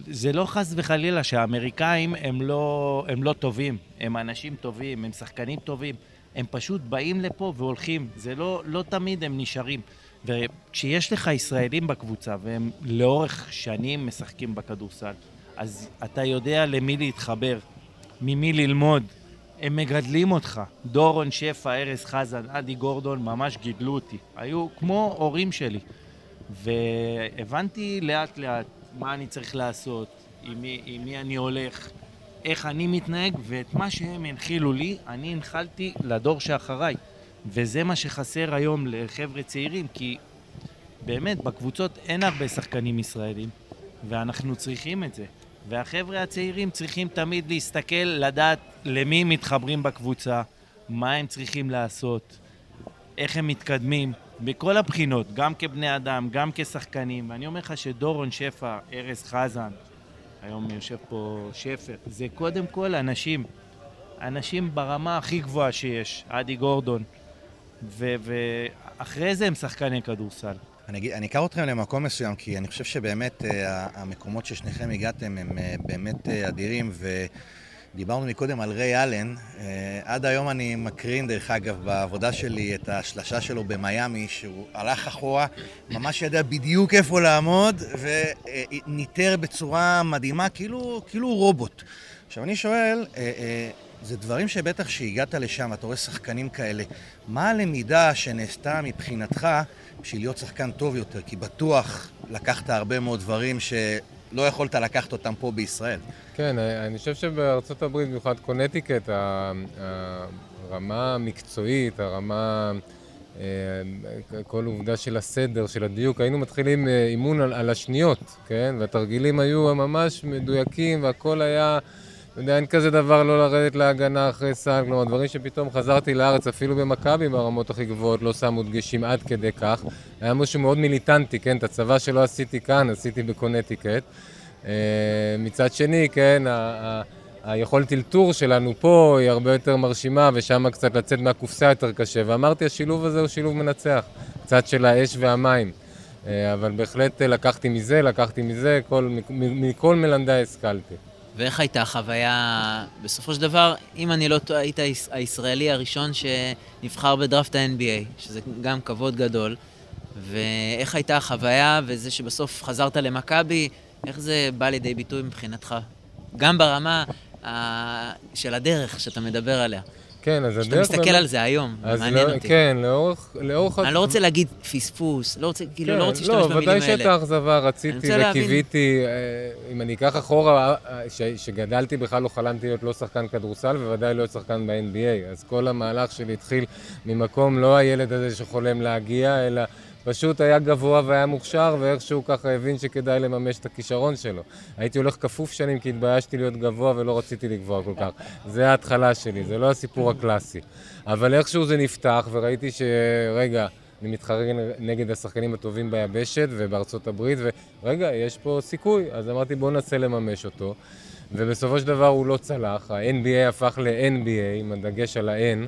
זה לא חס וחלילה שהאמריקאים הם לא, הם לא טובים, הם אנשים טובים, הם שחקנים טובים, הם פשוט באים לפה והולכים, זה לא, לא תמיד הם נשארים. וכשיש לך ישראלים בקבוצה והם לאורך שנים משחקים בכדורסל, אז אתה יודע למי להתחבר, ממי ללמוד. הם מגדלים אותך. דורון שפע, ארז חזן, אדי גורדון ממש גידלו אותי. היו כמו הורים שלי. והבנתי לאט לאט מה אני צריך לעשות, עם מי, עם מי אני הולך, איך אני מתנהג, ואת מה שהם הנחילו לי, אני הנחלתי לדור שאחריי. וזה מה שחסר היום לחבר'ה צעירים, כי באמת, בקבוצות אין הרבה שחקנים ישראלים, ואנחנו צריכים את זה. והחבר'ה הצעירים צריכים תמיד להסתכל, לדעת למי מתחברים בקבוצה, מה הם צריכים לעשות, איך הם מתקדמים, בכל הבחינות, גם כבני אדם, גם כשחקנים. ואני אומר לך שדורון שפע, ארז חזן, היום יושב פה שפר, זה קודם כל אנשים, אנשים ברמה הכי גבוהה שיש, אדי גורדון, ואחרי זה הם שחקני כדורסל. אני, אקח אתכם למקום מסוים, כי אני חושב שבאמת אה, המקומות ששניכם הגעתם הם אה, באמת אה, אדירים, ודיברנו מקודם על ריי אלן. עד היום אני מקרין, דרך אגב, בעבודה שלי את השלשה שלו במיאמי, שהוא הלך אחורה, ממש ידע בדיוק איפה לעמוד, וניטר בצורה מדהימה, כאילו, כאילו רובוט. עכשיו אני שואל, זה דברים שבטח שהגעת לשם, אתה רואה שחקנים כאלה, מה הלמידה שנעשתה מבחינתך בשביל להיות שחקן טוב יותר? כי בטוח לקחת הרבה מאוד דברים שלא יכולת לקחת אותם פה בישראל. כן, אני חושב שבארצות הברית, במיוחד קונטיקט, הרמה המקצועית, הרמה... אה, כל עובדה של הסדר, של הדיוק, היינו מתחילים אה, אימון על, על השניות, כן? והתרגילים היו ממש מדויקים והכל היה אתה יודע, אין כזה דבר לא לרדת להגנה אחרי סל, כלומר, דברים שפתאום חזרתי לארץ, אפילו במכבי ברמות הכי גבוהות, לא שמו דגשים עד כדי כך. היה משהו מאוד מיליטנטי, כן? את הצבא שלא עשיתי כאן, עשיתי בקונטיקט. אה, מצד שני, כן, היכולת אלתור שלנו פה היא הרבה יותר מרשימה, ושם קצת לצאת מהקופסה יותר קשה. ואמרתי, השילוב הזה הוא שילוב מנצח, קצת של האש והמים. אה, אבל בהחלט לקחתי מזה, לקחתי מזה, כל, מכל מלמדיי השכלתי. ואיך הייתה החוויה, בסופו של דבר, אם אני לא טועה, היית הישראלי הראשון שנבחר בדראפט ה-NBA, שזה גם כבוד גדול. ואיך הייתה החוויה, וזה שבסוף חזרת למכבי, איך זה בא לידי ביטוי מבחינתך? גם ברמה של הדרך שאתה מדבר עליה. כן, אז הדרך... שאתה מסתכל באמת... על זה היום, זה מעניין לא, אותי. כן, לאורך... לאורך... אני לא רוצה להגיד פספוס, לא רוצה, כאילו, כן, לא רוצה להשתמש לא, במילים האלה. לא, ודאי שהייתה אכזבה, רציתי וקיוויתי. אה, אם אני אקח אחורה, אה, ש, שגדלתי בכלל לא חלמתי להיות לא שחקן כדורסל, ובוודאי להיות שחקן ב-NBA. אז כל המהלך שלי התחיל ממקום לא הילד הזה שחולם להגיע, אלא... פשוט היה גבוה והיה מוכשר, ואיכשהו ככה הבין שכדאי לממש את הכישרון שלו. הייתי הולך כפוף שנים כי התביישתי להיות גבוה ולא רציתי לגבוה כל כך. זה ההתחלה שלי, זה לא הסיפור הקלאסי. אבל איכשהו זה נפתח, וראיתי שרגע, אני מתחרה נגד השחקנים הטובים ביבשת ובארצות הברית, ורגע, יש פה סיכוי. אז אמרתי, בואו ננסה לממש אותו. ובסופו של דבר הוא לא צלח, ה-NBA הפך ל-NBA, עם הדגש על ה-N,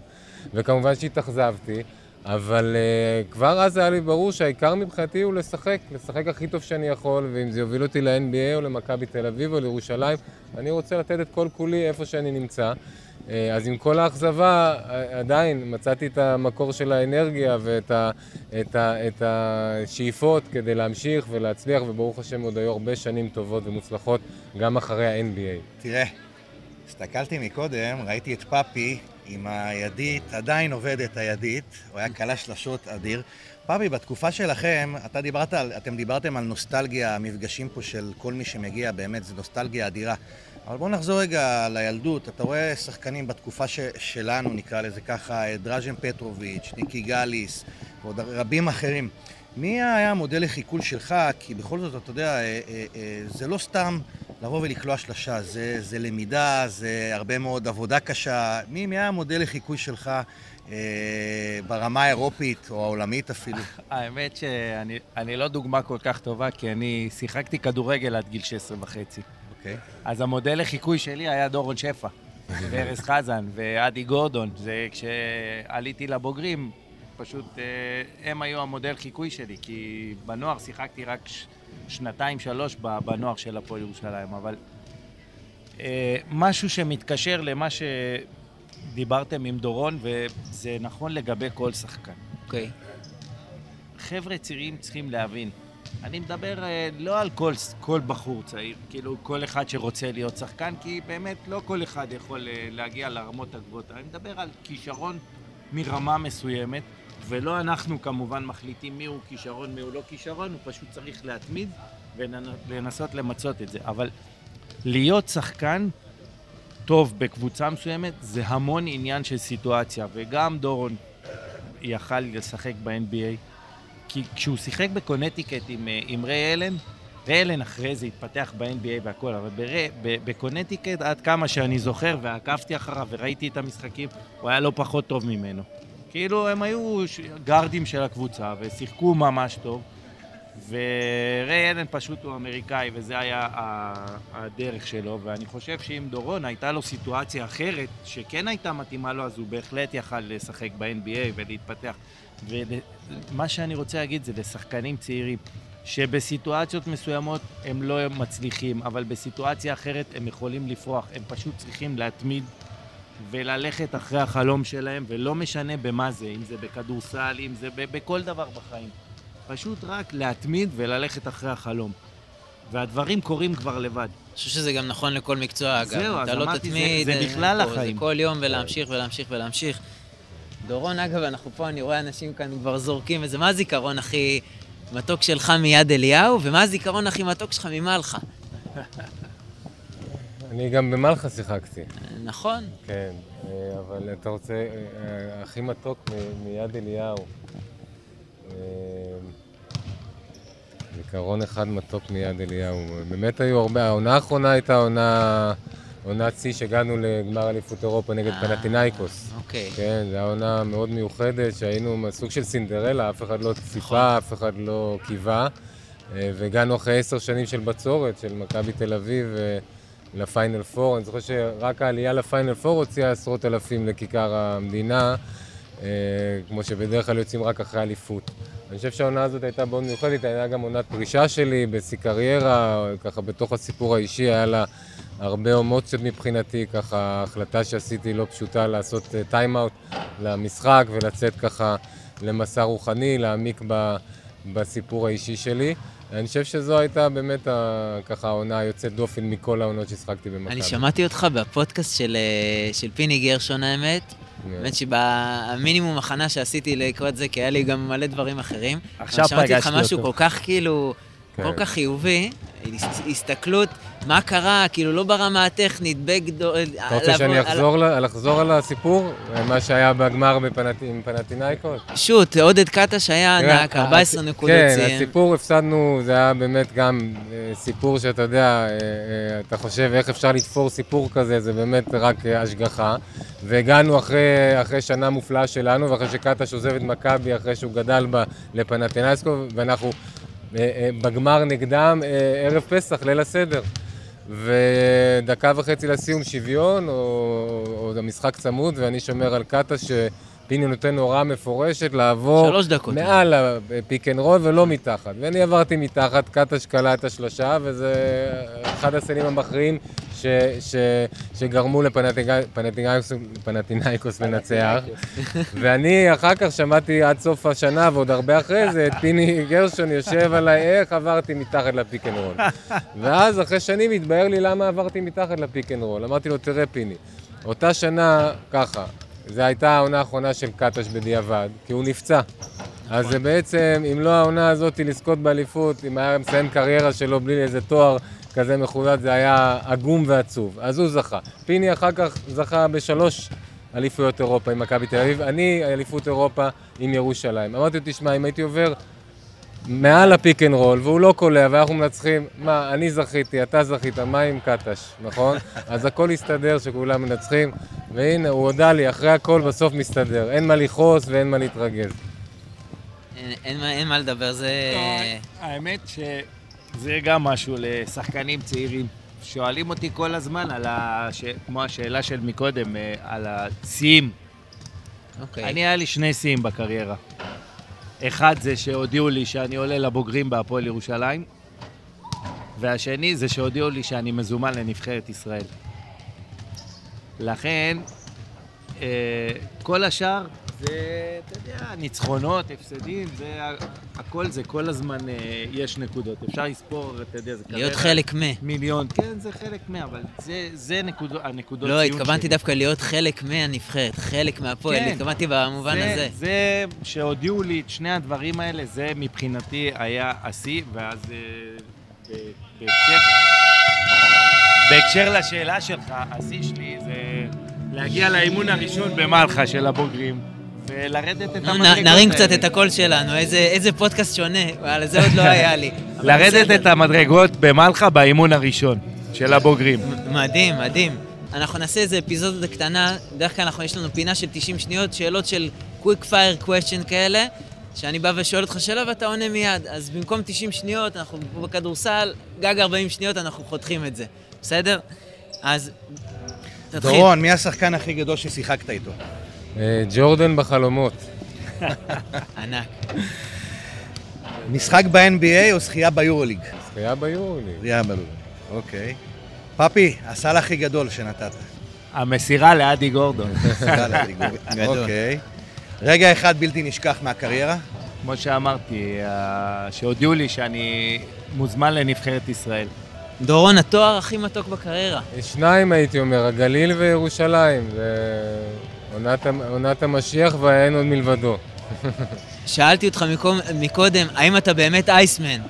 וכמובן שהתאכזבתי. אבל uh, כבר אז היה לי ברור שהעיקר מבחינתי הוא לשחק, לשחק הכי טוב שאני יכול, ואם זה יוביל אותי ל-NBA או למכבי תל אביב או לירושלים, אני רוצה לתת את כל כולי איפה שאני נמצא. Uh, אז עם כל האכזבה, אה, עדיין מצאתי את המקור של האנרגיה ואת ה, את ה, את השאיפות כדי להמשיך ולהצליח, וברוך השם עוד היו הרבה שנים טובות ומוצלחות גם אחרי ה-NBA. תראה, הסתכלתי מקודם, ראיתי את פאפי עם הידית, עדיין עובדת הידית, הוא היה קלה שלשות אדיר. פאבי, בתקופה שלכם, אתה דיברת על, אתם דיברתם על נוסטלגיה, המפגשים פה של כל מי שמגיע, באמת, זו נוסטלגיה אדירה. אבל בואו נחזור רגע לילדות. אתה רואה שחקנים בתקופה ש, שלנו, נקרא לזה ככה, דראז'ן פטרוביץ', ניקי גליס, ועוד רבים אחרים. מי היה המודל לחיקול שלך? כי בכל זאת, אתה יודע, אה, אה, אה, זה לא סתם לבוא ולקלוע שלושה, זה, זה למידה, זה הרבה מאוד עבודה קשה. מי, מי היה המודל לחיקוי שלך אה, ברמה האירופית או העולמית אפילו? האמת שאני אני לא דוגמה כל כך טובה, כי אני שיחקתי כדורגל עד גיל 16 וחצי. אוקיי. אז המודל לחיקוי שלי היה דורון שפע, וארז חזן, ואדי גורדון. זה כשעליתי לבוגרים, פשוט אה, הם היו המודל חיקוי שלי, כי בנוער שיחקתי רק ש- שנתיים, שלוש ב- בנוער של הפועל ירושלים, אבל אה, משהו שמתקשר למה שדיברתם עם דורון, וזה נכון לגבי כל שחקן. אוקיי. חבר'ה צעירים צריכים להבין. אני מדבר אה, לא על כל, כל בחור צעיר, כאילו כל אחד שרוצה להיות שחקן, כי באמת לא כל אחד יכול להגיע לרמות הגבוהות. אני מדבר על כישרון מרמה מסוימת, ולא אנחנו כמובן מחליטים מי הוא כישרון, מי הוא לא כישרון, הוא פשוט צריך להתמיד ולנסות למצות את זה. אבל להיות שחקן טוב בקבוצה מסוימת זה המון עניין של סיטואציה, וגם דורון יכל לשחק ב-NBA. כי כשהוא שיחק בקונטיקט עם, אה, עם ריי אלן, ריי אלן אחרי זה התפתח ב-NBA והכל, אבל ברי, בקונטיקט, עד כמה שאני זוכר, ועקבתי אחריו וראיתי את המשחקים, הוא היה לא פחות טוב ממנו. כאילו, הם היו גארדים של הקבוצה, ושיחקו ממש טוב, וריי אלן פשוט הוא אמריקאי, וזה היה הדרך שלו, ואני חושב שאם דורון הייתה לו סיטואציה אחרת, שכן הייתה מתאימה לו, אז הוא בהחלט יכל לשחק ב-NBA ולהתפתח. ומה שאני רוצה להגיד זה לשחקנים צעירים, שבסיטואציות מסוימות הם לא מצליחים, אבל בסיטואציה אחרת הם יכולים לפרוח, הם פשוט צריכים להתמיד וללכת אחרי החלום שלהם, ולא משנה במה זה, אם זה בכדורסל, אם זה ב- בכל דבר בחיים. פשוט רק להתמיד וללכת אחרי החלום. והדברים קורים כבר לבד. אני חושב שזה גם נכון לכל מקצוע, אגב. זהו, אז לא אמרתי, זה- תתמיד, זה אה, בכלל פה, החיים. זה כל יום ולהמשיך ולהמשיך ולהמשיך. דורון, אגב, אנחנו פה, אני רואה אנשים כאן כבר זורקים איזה, מה הזיכרון הכי מתוק שלך מיד אליהו, ומה הזיכרון הכי מתוק שלך ממלחה? אני גם במלחה שיחקתי, נכון? כן. אה, אבל אתה רוצה, אה, אה, הכי מתוק מ- מיד אליהו. אה, זיכרון אחד מתוק מיד אליהו. באמת היו הרבה, העונה האחרונה הייתה עונה, עונת שיא שהגענו לגמר אליפות אירופה נגד אה, פנטינאיקוס. אוקיי. כן, זו הייתה עונה מאוד מיוחדת, שהיינו סוג של סינדרלה, אף אחד לא נכון. ציפה, אף אחד לא קיווה. אה, והגענו אחרי עשר שנים של בצורת, של מכבי תל אביב אה, לפיינל פור. אני זוכר שרק העלייה לפיינל פור הוציאה עשרות אלפים לכיכר המדינה, אה, כמו שבדרך כלל יוצאים רק אחרי אליפות. אני חושב שהעונה הזאת הייתה מאוד מיוחדת, הייתה גם עונת פרישה שלי בשיא קריירה, ככה בתוך הסיפור האישי היה לה הרבה אמוציות מבחינתי, ככה ההחלטה שעשיתי לא פשוטה לעשות טיים-אאוט למשחק ולצאת ככה למסע רוחני, להעמיק ב, בסיפור האישי שלי. אני חושב שזו הייתה באמת ה, ככה העונה היוצאת דופן מכל העונות ששחקתי במכבי. אני שמעתי אותך בפודקאסט של, אה, של פיני גרשון, האמת. כן. האמת שבמינימום הכנה שעשיתי לקראת זה, כי היה לי גם מלא דברים אחרים. עכשיו אבל שמעתי פגשתי אותך משהו אותו. כל כך כאילו, כן. כל כך חיובי, הס- הסתכלות, מה קרה, כאילו לא ברמה הטכנית, בגדול... אתה רוצה שאני אחזור, ל- לחזור על הסיפור? מה שהיה בגמר בפנט- עם פנטינאיקוס? שוט, עודד קטש היה תראה, ענק, 14 הס- נקודות כן, סיים. הסיפור הפסדנו, זה היה באמת גם אה, סיפור שאתה יודע, אה, אה, אתה חושב איך אפשר לתפור סיפור כזה, זה באמת רק אה, השגחה. והגענו אחרי, אחרי שנה מופלאה שלנו, ואחרי שקטש עוזב את מכבי, אחרי שהוא גדל ב- לפנטינאיקוס, ואנחנו אה, אה, בגמר נגדם אה, ערב פסח, ליל הסדר. ודקה וחצי לסיום שוויון, או, או המשחק צמוד, ואני שומר על קטש שפיני נותן הוראה מפורשת לעבור. מעל ה pick and roll ולא מתחת. ואני עברתי מתחת, קטש קלע את השלושה, וזה אחד הסלים המכריעים ש, ש, שגרמו לפנטינאיקוס לנצח. ואני אחר כך שמעתי עד סוף השנה, ועוד הרבה אחרי זה, את פיני גרשון יושב עליי, איך עברתי מתחת ל pick and roll. ואז אחרי שנים התבהר לי למה עברתי מתחת ל pick and roll. אמרתי לו, תראה פיני, אותה שנה, ככה, זו הייתה העונה האחרונה של קטש בדיעבד, כי הוא נפצע. אז זה בעצם, אם לא העונה הזאת לזכות באליפות, אם היה מסיים קריירה שלו בלי איזה תואר כזה מחודד, זה היה עגום ועצוב. אז הוא זכה. פיני אחר כך זכה בשלוש אליפויות אירופה עם מכבי תל אביב, אני אליפות אירופה עם ירושלים. אמרתי לו, תשמע, אם הייתי עובר מעל ה pick and roll, והוא לא קולע, ואנחנו מנצחים, מה, אני זכיתי, אתה זכית, מה עם קטש, נכון? אז הכל הסתדר שכולם מנצחים, והנה, הוא הודה לי, אחרי הכל בסוף מסתדר. אין מה לכעוס ואין מה להתרגז. אין, אין, מה- אין מה לדבר, זה... האמת שזה גם משהו לשחקנים צעירים. שואלים אותי כל הזמן על הש... כמו השאלה של מקודם, אה, על השיאים. אוקיי. אני, היה לי שני שיאים בקריירה. אחד זה שהודיעו לי שאני עולה לבוגרים בהפועל ירושלים, והשני זה שהודיעו לי שאני מזומן לנבחרת ישראל. לכן, אה, כל השאר זה, אתה יודע, ניצחונות, הפסדים, זה הכל זה, כל הזמן אה, יש נקודות. אפשר לספור, אתה יודע, זה להיות קריירה- חלק מ... מיליון, כן, זה חלק מה, אבל זה, זה נקודו, הנקודות לא, התכוונתי שלי. דווקא להיות חלק מהנבחרת, חלק מהפועל, כן. התכוונתי במובן זה, הזה. זה שהודיעו לי את שני הדברים האלה, זה מבחינתי היה השיא, ואז אה, בהקשר לשאלה שלך, השיא שלי זה להגיע לאימון הראשון במלחה של הבוגרים, ולרדת את המדרגות נ- נרים קצת האלה. את הקול שלנו, איזה- איזה פודקאסט שונה, וואלה, זה עוד לא היה לי. אבל לרדת. את המדרגות במלחה באימון הראשון של הבוגרים. מדהים, מדהים. אנחנו נעשה איזה אפיזודה קטנה, בדרך כלל אנחנו, יש לנו פינה של 90 שניות, שאלות של quick fire question כאלה, שאני בא ושואל אותך שאלה ואתה עונה מיד. אז במקום 90 שניות, אנחנו פה בכדורסל, גג 40 שניות, אנחנו חותכים את זה. בסדר? אז תתחיל. דורון, מי השחקן הכי גדול ששיחקת איתו? אה, ג'ורדן בחלומות. ענק. משחק ב-NBA או זכייה ביורוליג? זכייה ביורוליג. זכייה ביורוליג. אוקיי. פפי, הסל הכי גדול שנתת. המסירה לאדי גורדון. אוקיי. רגע אחד בלתי נשכח מהקריירה? כמו שאמרתי, אה, שהודיעו לי שאני מוזמן לנבחרת ישראל. דורון, התואר הכי מתוק בקריירה. שניים הייתי אומר, הגליל וירושלים. זה עונת, עונת המשיח ואין עוד מלבדו. שאלתי אותך מקום, מקודם, האם אתה באמת אייסמן?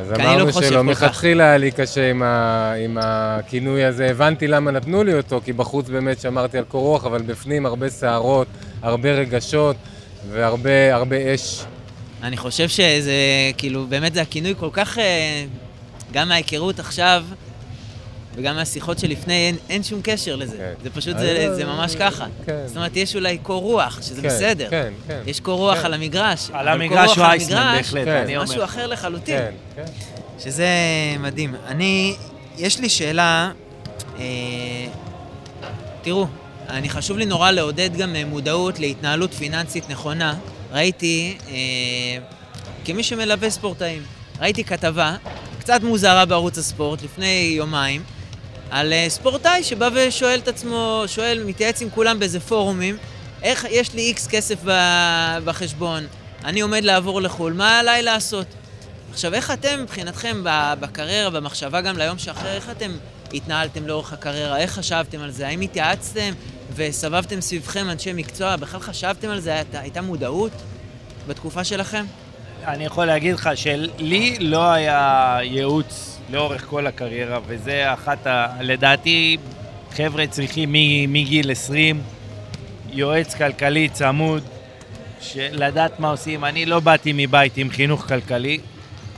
אז לא אמרנו חושב שלא. מלכתחילה היה לי קשה עם, ה, עם הכינוי הזה. הבנתי למה נתנו לי אותו, כי בחוץ באמת שמרתי על קור רוח, אבל בפנים הרבה סערות, הרבה רגשות והרבה הרבה אש. אני חושב שזה, כאילו, באמת זה הכינוי כל כך, אה, גם מההיכרות עכשיו, וגם מהשיחות שלפני, אין, אין שום קשר לזה. כן. זה פשוט, אני זה, לא- זה ממש ככה. כן. זאת אומרת, יש אולי קור רוח, שזה כן, בסדר. כן, כן. יש קור רוח כן. על המגרש. על המגרש הוא אייסמן, בהחלט, כן. אני אומר. משהו אחר לחלוטין. כן, כן. שזה מדהים. אני, יש לי שאלה, אה, תראו, אני חשוב לי נורא לעודד גם אה, מודעות להתנהלות פיננסית נכונה. ראיתי, אה, כמי שמלווה ספורטאים, ראיתי כתבה קצת מוזרה בערוץ הספורט לפני יומיים, על אה, ספורטאי שבא ושואל את עצמו, שואל, מתייעץ עם כולם באיזה פורומים, איך יש לי איקס כסף בחשבון, אני עומד לעבור לחו"ל, מה עליי לעשות? עכשיו, איך אתם, מבחינתכם, בקריירה, במחשבה גם ליום שאחרי, איך אתם התנהלתם לאורך הקריירה? איך חשבתם על זה? האם התייעצתם וסבבתם סביבכם אנשי מקצוע? בכלל חשבתם על זה? הייתה, הייתה מודעות בתקופה שלכם? אני יכול להגיד לך שלי לא היה ייעוץ לאורך כל הקריירה, וזה אחת ה... לדעתי, חבר'ה צריכים מגיל 20, יועץ כלכלי צמוד, לדעת מה עושים. אני לא באתי מבית עם חינוך כלכלי,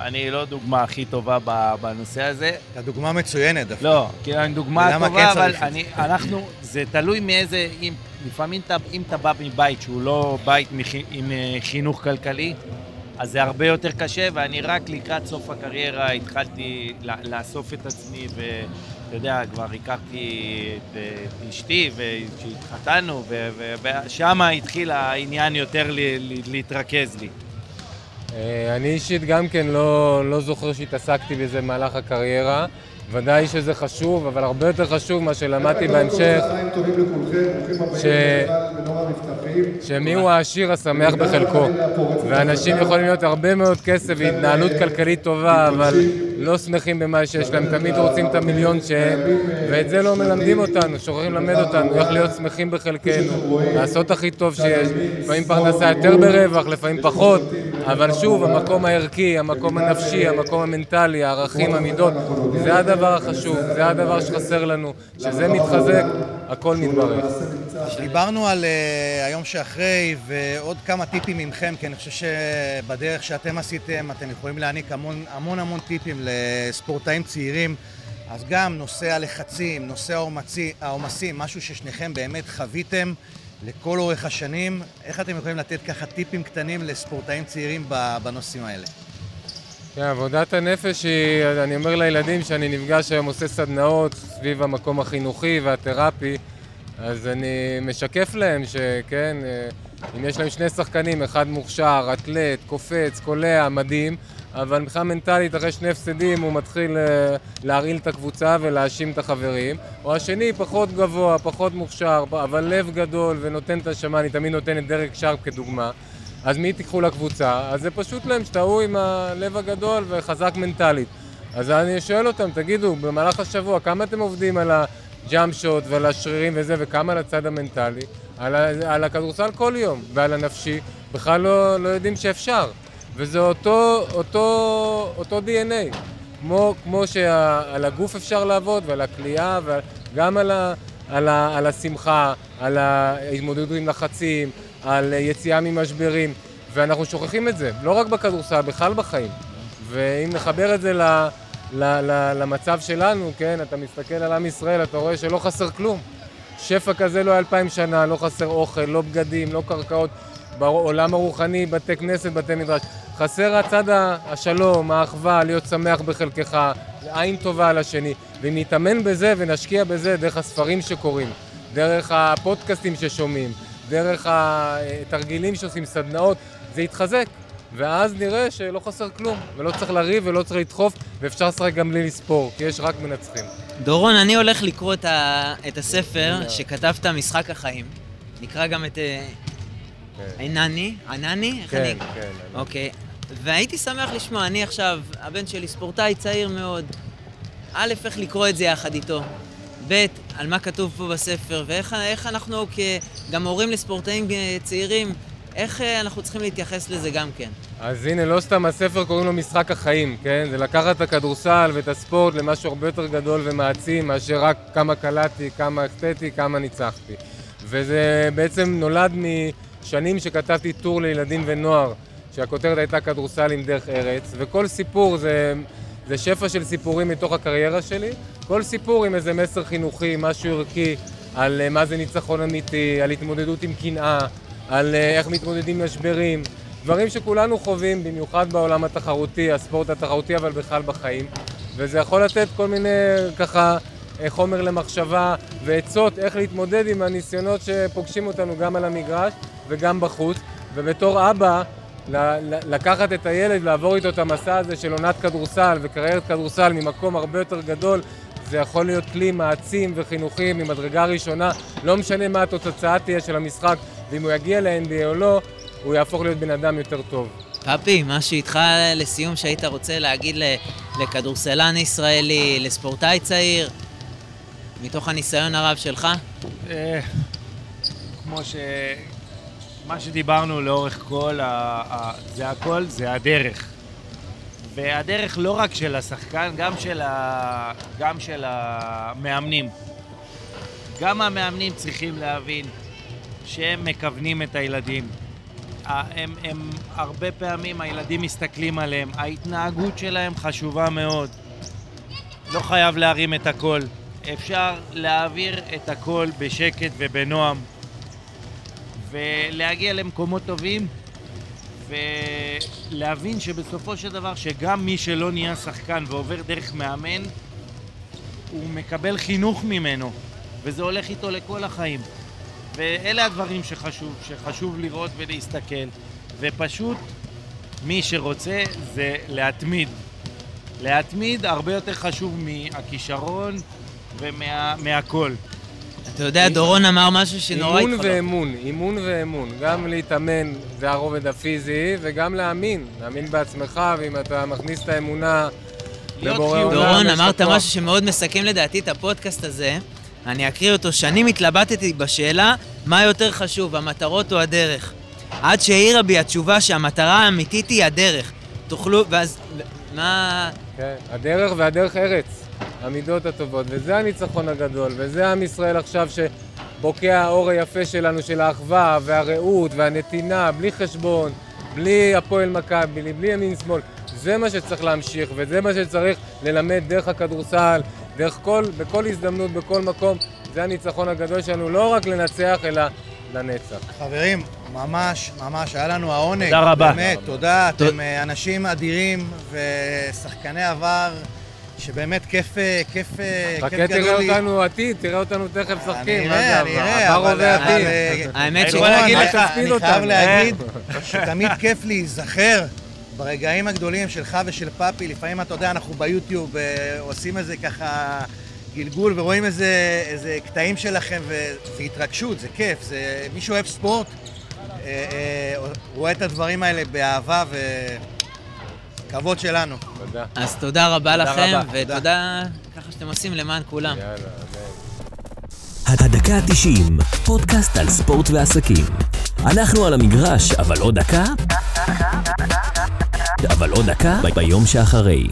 אני לא דוגמה הכי טובה בנושא הזה. אתה דוגמה מצוינת דווקא. לא, כי אני דוגמה טובה, כן אבל אני, אנחנו, זה תלוי מאיזה, אם, לפעמים אתה, אם אתה בא מבית שהוא לא בית מחי, עם אה, חינוך כלכלי, אז זה הרבה יותר קשה, ואני רק לקראת סוף הקריירה התחלתי לאסוף את עצמי, ואתה יודע, כבר הכרתי את, את אשתי, וכשהתחתנו, ושם התחיל העניין יותר ל, ל, להתרכז לי. אה, אני אישית גם כן לא, לא זוכר שהתעסקתי בזה במהלך הקריירה. ודאי שזה חשוב, אבל הרבה יותר חשוב מה שלמדתי בהמשך, ש... שמי הוא העשיר השמח בחלקו. ואנשים יכולים להיות הרבה מאוד כסף והתנהלות כלכלית טובה, אבל לא שמחים במה שיש להם, תמיד רוצים את המיליון שהם, ואת זה לא מלמדים אותנו, שוכחים ללמד אותנו איך להיות שמחים בחלקנו, לעשות הכי טוב שיש, לפעמים פרנסה יותר ברווח, לפעמים פחות, אבל שוב, המקום הערכי, המקום הנפשי, המקום המנטלי, הערכים, המידות, זה הדבר החשוב, זה הדבר שחסר לנו. כשזה מתחזק, הכל מתברך. דיברנו על uh, היום שאחרי ועוד כמה טיפים ממכם, כי אני חושב שבדרך שאתם עשיתם אתם יכולים להעניק המון המון, המון טיפים לספורטאים צעירים. אז גם נושא הלחצים, נושא העומסים, משהו ששניכם באמת חוויתם לכל אורך השנים. איך אתם יכולים לתת ככה טיפים קטנים לספורטאים צעירים בנושאים האלה? כן, עבודת הנפש היא, אני אומר לילדים שאני נפגש היום, עושה סדנאות סביב המקום החינוכי והתרפי, אז אני משקף להם שכן, אה, אם יש להם שני שחקנים, אחד מוכשר, אתלט, קופץ, קולע, מדהים, אבל מבחינה מנטלית, אחרי שני הפסדים, הוא מתחיל אה, להרעיל את הקבוצה ולהאשים את החברים. או השני פחות גבוה, פחות מוכשר, אבל לב גדול ונותן את השמה, אני תמיד נותן את דרק שרפ כדוגמה. אז מי תיקחו לקבוצה? אז זה פשוט להם שטעו עם הלב הגדול וחזק מנטלית. אז אני שואל אותם, תגידו, במהלך השבוע, כמה אתם עובדים על הג'אמפ שוט ועל השרירים וזה, וכמה על הצד המנטלי? על, על הכדורסל כל יום, ועל הנפשי, בכלל לא, לא יודעים שאפשר. וזה אותו, אותו, אותו DNA. כמו, כמו שעל הגוף אפשר לעבוד, ועל הכלייה, וגם על, ה, על, ה, על השמחה, על ההתמודדות עם לחצים, על יציאה ממשברים, ואנחנו שוכחים את זה, לא רק בכדורסל, בכלל בחיים. ואם נחבר את זה ל, ל, ל, למצב שלנו, כן, אתה מסתכל על עם ישראל, אתה רואה שלא חסר כלום. שפע כזה לא היה אלפיים שנה, לא חסר אוכל, לא בגדים, לא קרקעות. בעולם הרוחני, בתי כנסת, בתי מדרש. חסר הצד השלום, האחווה, להיות שמח בחלקך, עין טובה על השני. ואם נתאמן בזה ונשקיע בזה דרך הספרים שקוראים, דרך הפודקאסטים ששומעים, דרך התרגילים שעושים, סדנאות, זה יתחזק. ואז נראה שלא חסר כלום, ולא צריך לריב ולא צריך לדחוף, ואפשר לשחק גם בלי לספור, כי יש רק מנצחים. דורון, אני הולך לקרוא את, ה... את הספר שכתבת, משחק החיים. נקרא גם את אה, ענני, ענני? כן, אני... כן. אוקיי. והייתי שמח לשמוע, אני עכשיו, הבן שלי ספורטאי צעיר מאוד. א', איך לקרוא את זה יחד איתו. ב', על מה כתוב פה בספר, ואיך איך אנחנו כגם הורים לספורטאים צעירים, איך אה, אנחנו צריכים להתייחס לזה גם כן. אז הנה, לא סתם הספר קוראים לו משחק החיים, כן? זה לקחת את הכדורסל ואת הספורט למשהו הרבה יותר גדול ומעצים מאשר רק כמה קלעתי, כמה החטאתי, כמה ניצחתי. וזה בעצם נולד משנים שכתבתי טור לילדים ונוער, שהכותרת הייתה כדורסל עם דרך ארץ, וכל סיפור זה, זה שפע של סיפורים מתוך הקריירה שלי, כל סיפור עם איזה מסר חינוכי, משהו ערכי, על אה, מה זה ניצחון אמיתי, על התמודדות עם קנאה, על אה, איך מתמודדים משברים, דברים שכולנו חווים, במיוחד בעולם התחרותי, הספורט התחרותי, אבל בכלל בחיים. וזה יכול לתת כל מיני, ככה, אה, חומר למחשבה ועצות איך להתמודד עם הניסיונות שפוגשים אותנו גם על המגרש וגם בחוץ. ובתור אבא, לקחת את הילד, לעבור איתו את המסע הזה של עונת כדורסל וקריירת כדורסל ממקום הרבה יותר גדול, זה יכול להיות כלי מעצים וחינוכי ממדרגה ראשונה. לא משנה מה התוצאה תהיה של המשחק, ואם הוא יגיע ל-NBA או לא, הוא יהפוך להיות בן אדם יותר טוב. פפי, משהו איתך לסיום שהיית רוצה להגיד לכדורסלן ישראלי, לספורטאי צעיר, מתוך הניסיון הרב שלך? אה, כמו ש... מה שדיברנו לאורך כל ה... ה... זה הכל, זה הדרך. והדרך לא רק של השחקן, גם של, ה... גם של המאמנים. גם המאמנים צריכים להבין שהם מכוונים את הילדים. הם, הם הרבה פעמים הילדים מסתכלים עליהם, ההתנהגות שלהם חשובה מאוד. לא חייב להרים את הכל. אפשר להעביר את הכל בשקט ובנועם ולהגיע למקומות טובים ולהבין שבסופו של דבר שגם מי שלא נהיה שחקן ועובר דרך מאמן הוא מקבל חינוך ממנו וזה הולך איתו לכל החיים. ואלה הדברים שחשוב, שחשוב לראות ולהסתכל. ופשוט מי שרוצה זה להתמיד. להתמיד הרבה יותר חשוב מהכישרון ומהכל. אתה יודע, דורון אמר משהו שנורא אימון ואמון, אימון ואמון. גם להתאמן זה הרובד הפיזי, וגם להאמין. להאמין בעצמך, ואם אתה מכניס את האמונה לבורא עולם... דורון, אמרת משהו שמאוד מסכם לדעתי את הפודקאסט הזה. אני אקריא אותו. שנים התלבטתי בשאלה מה יותר חשוב, המטרות או הדרך. עד שהעירה בי התשובה שהמטרה האמיתית היא הדרך. תוכלו... ואז... מה... כן, הדרך והדרך ארץ. המידות הטובות, וזה הניצחון הגדול, וזה עם ישראל עכשיו שבוקע האור היפה שלנו, של האחווה והרעות והנתינה, בלי חשבון, בלי הפועל מכבי, בלי ימין שמאל. זה מה שצריך להמשיך, וזה מה שצריך ללמד דרך הכדורסל, דרך כל, בכל הזדמנות, בכל מקום. זה הניצחון הגדול שלנו, לא רק לנצח, אלא לנצח. חברים, ממש, ממש, היה לנו העונג. תודה רבה. באמת, תודה. אתם אה, אנשים אדירים ושחקני עבר, שבאמת כיף, אה, כיף, אה, כיף חכה גדול תראה לי. אותנו עתיד, תראה אותנו תכף משחקים. אני אראה, אני? אראה, עבר אבל עובר עתיד. אה, האמת בוא שכן. נגיד אל לך, תספיד אני אותנו. חייב להגיד שתמיד כיף להיזכר ברגעים הגדולים שלך ושל פאפי. לפעמים, אתה יודע, אנחנו ביוטיוב אה, עושים איזה ככה גלגול ורואים איזה, איזה קטעים שלכם, וזה התרגשות, זה כיף. זה, מי שאוהב ספורט, אה, אה, רואה את הדברים האלה באהבה וכבוד שלנו. תודה. אז תודה רבה לכם, רבה, ותודה ככה שאתם עושים למען כולם. יאללה, אמן. הדקה ה-90, פודקאסט על ספורט ועסקים. אנחנו על המגרש, אבל עוד דקה? אבל עוד דקה ביום שאחרי.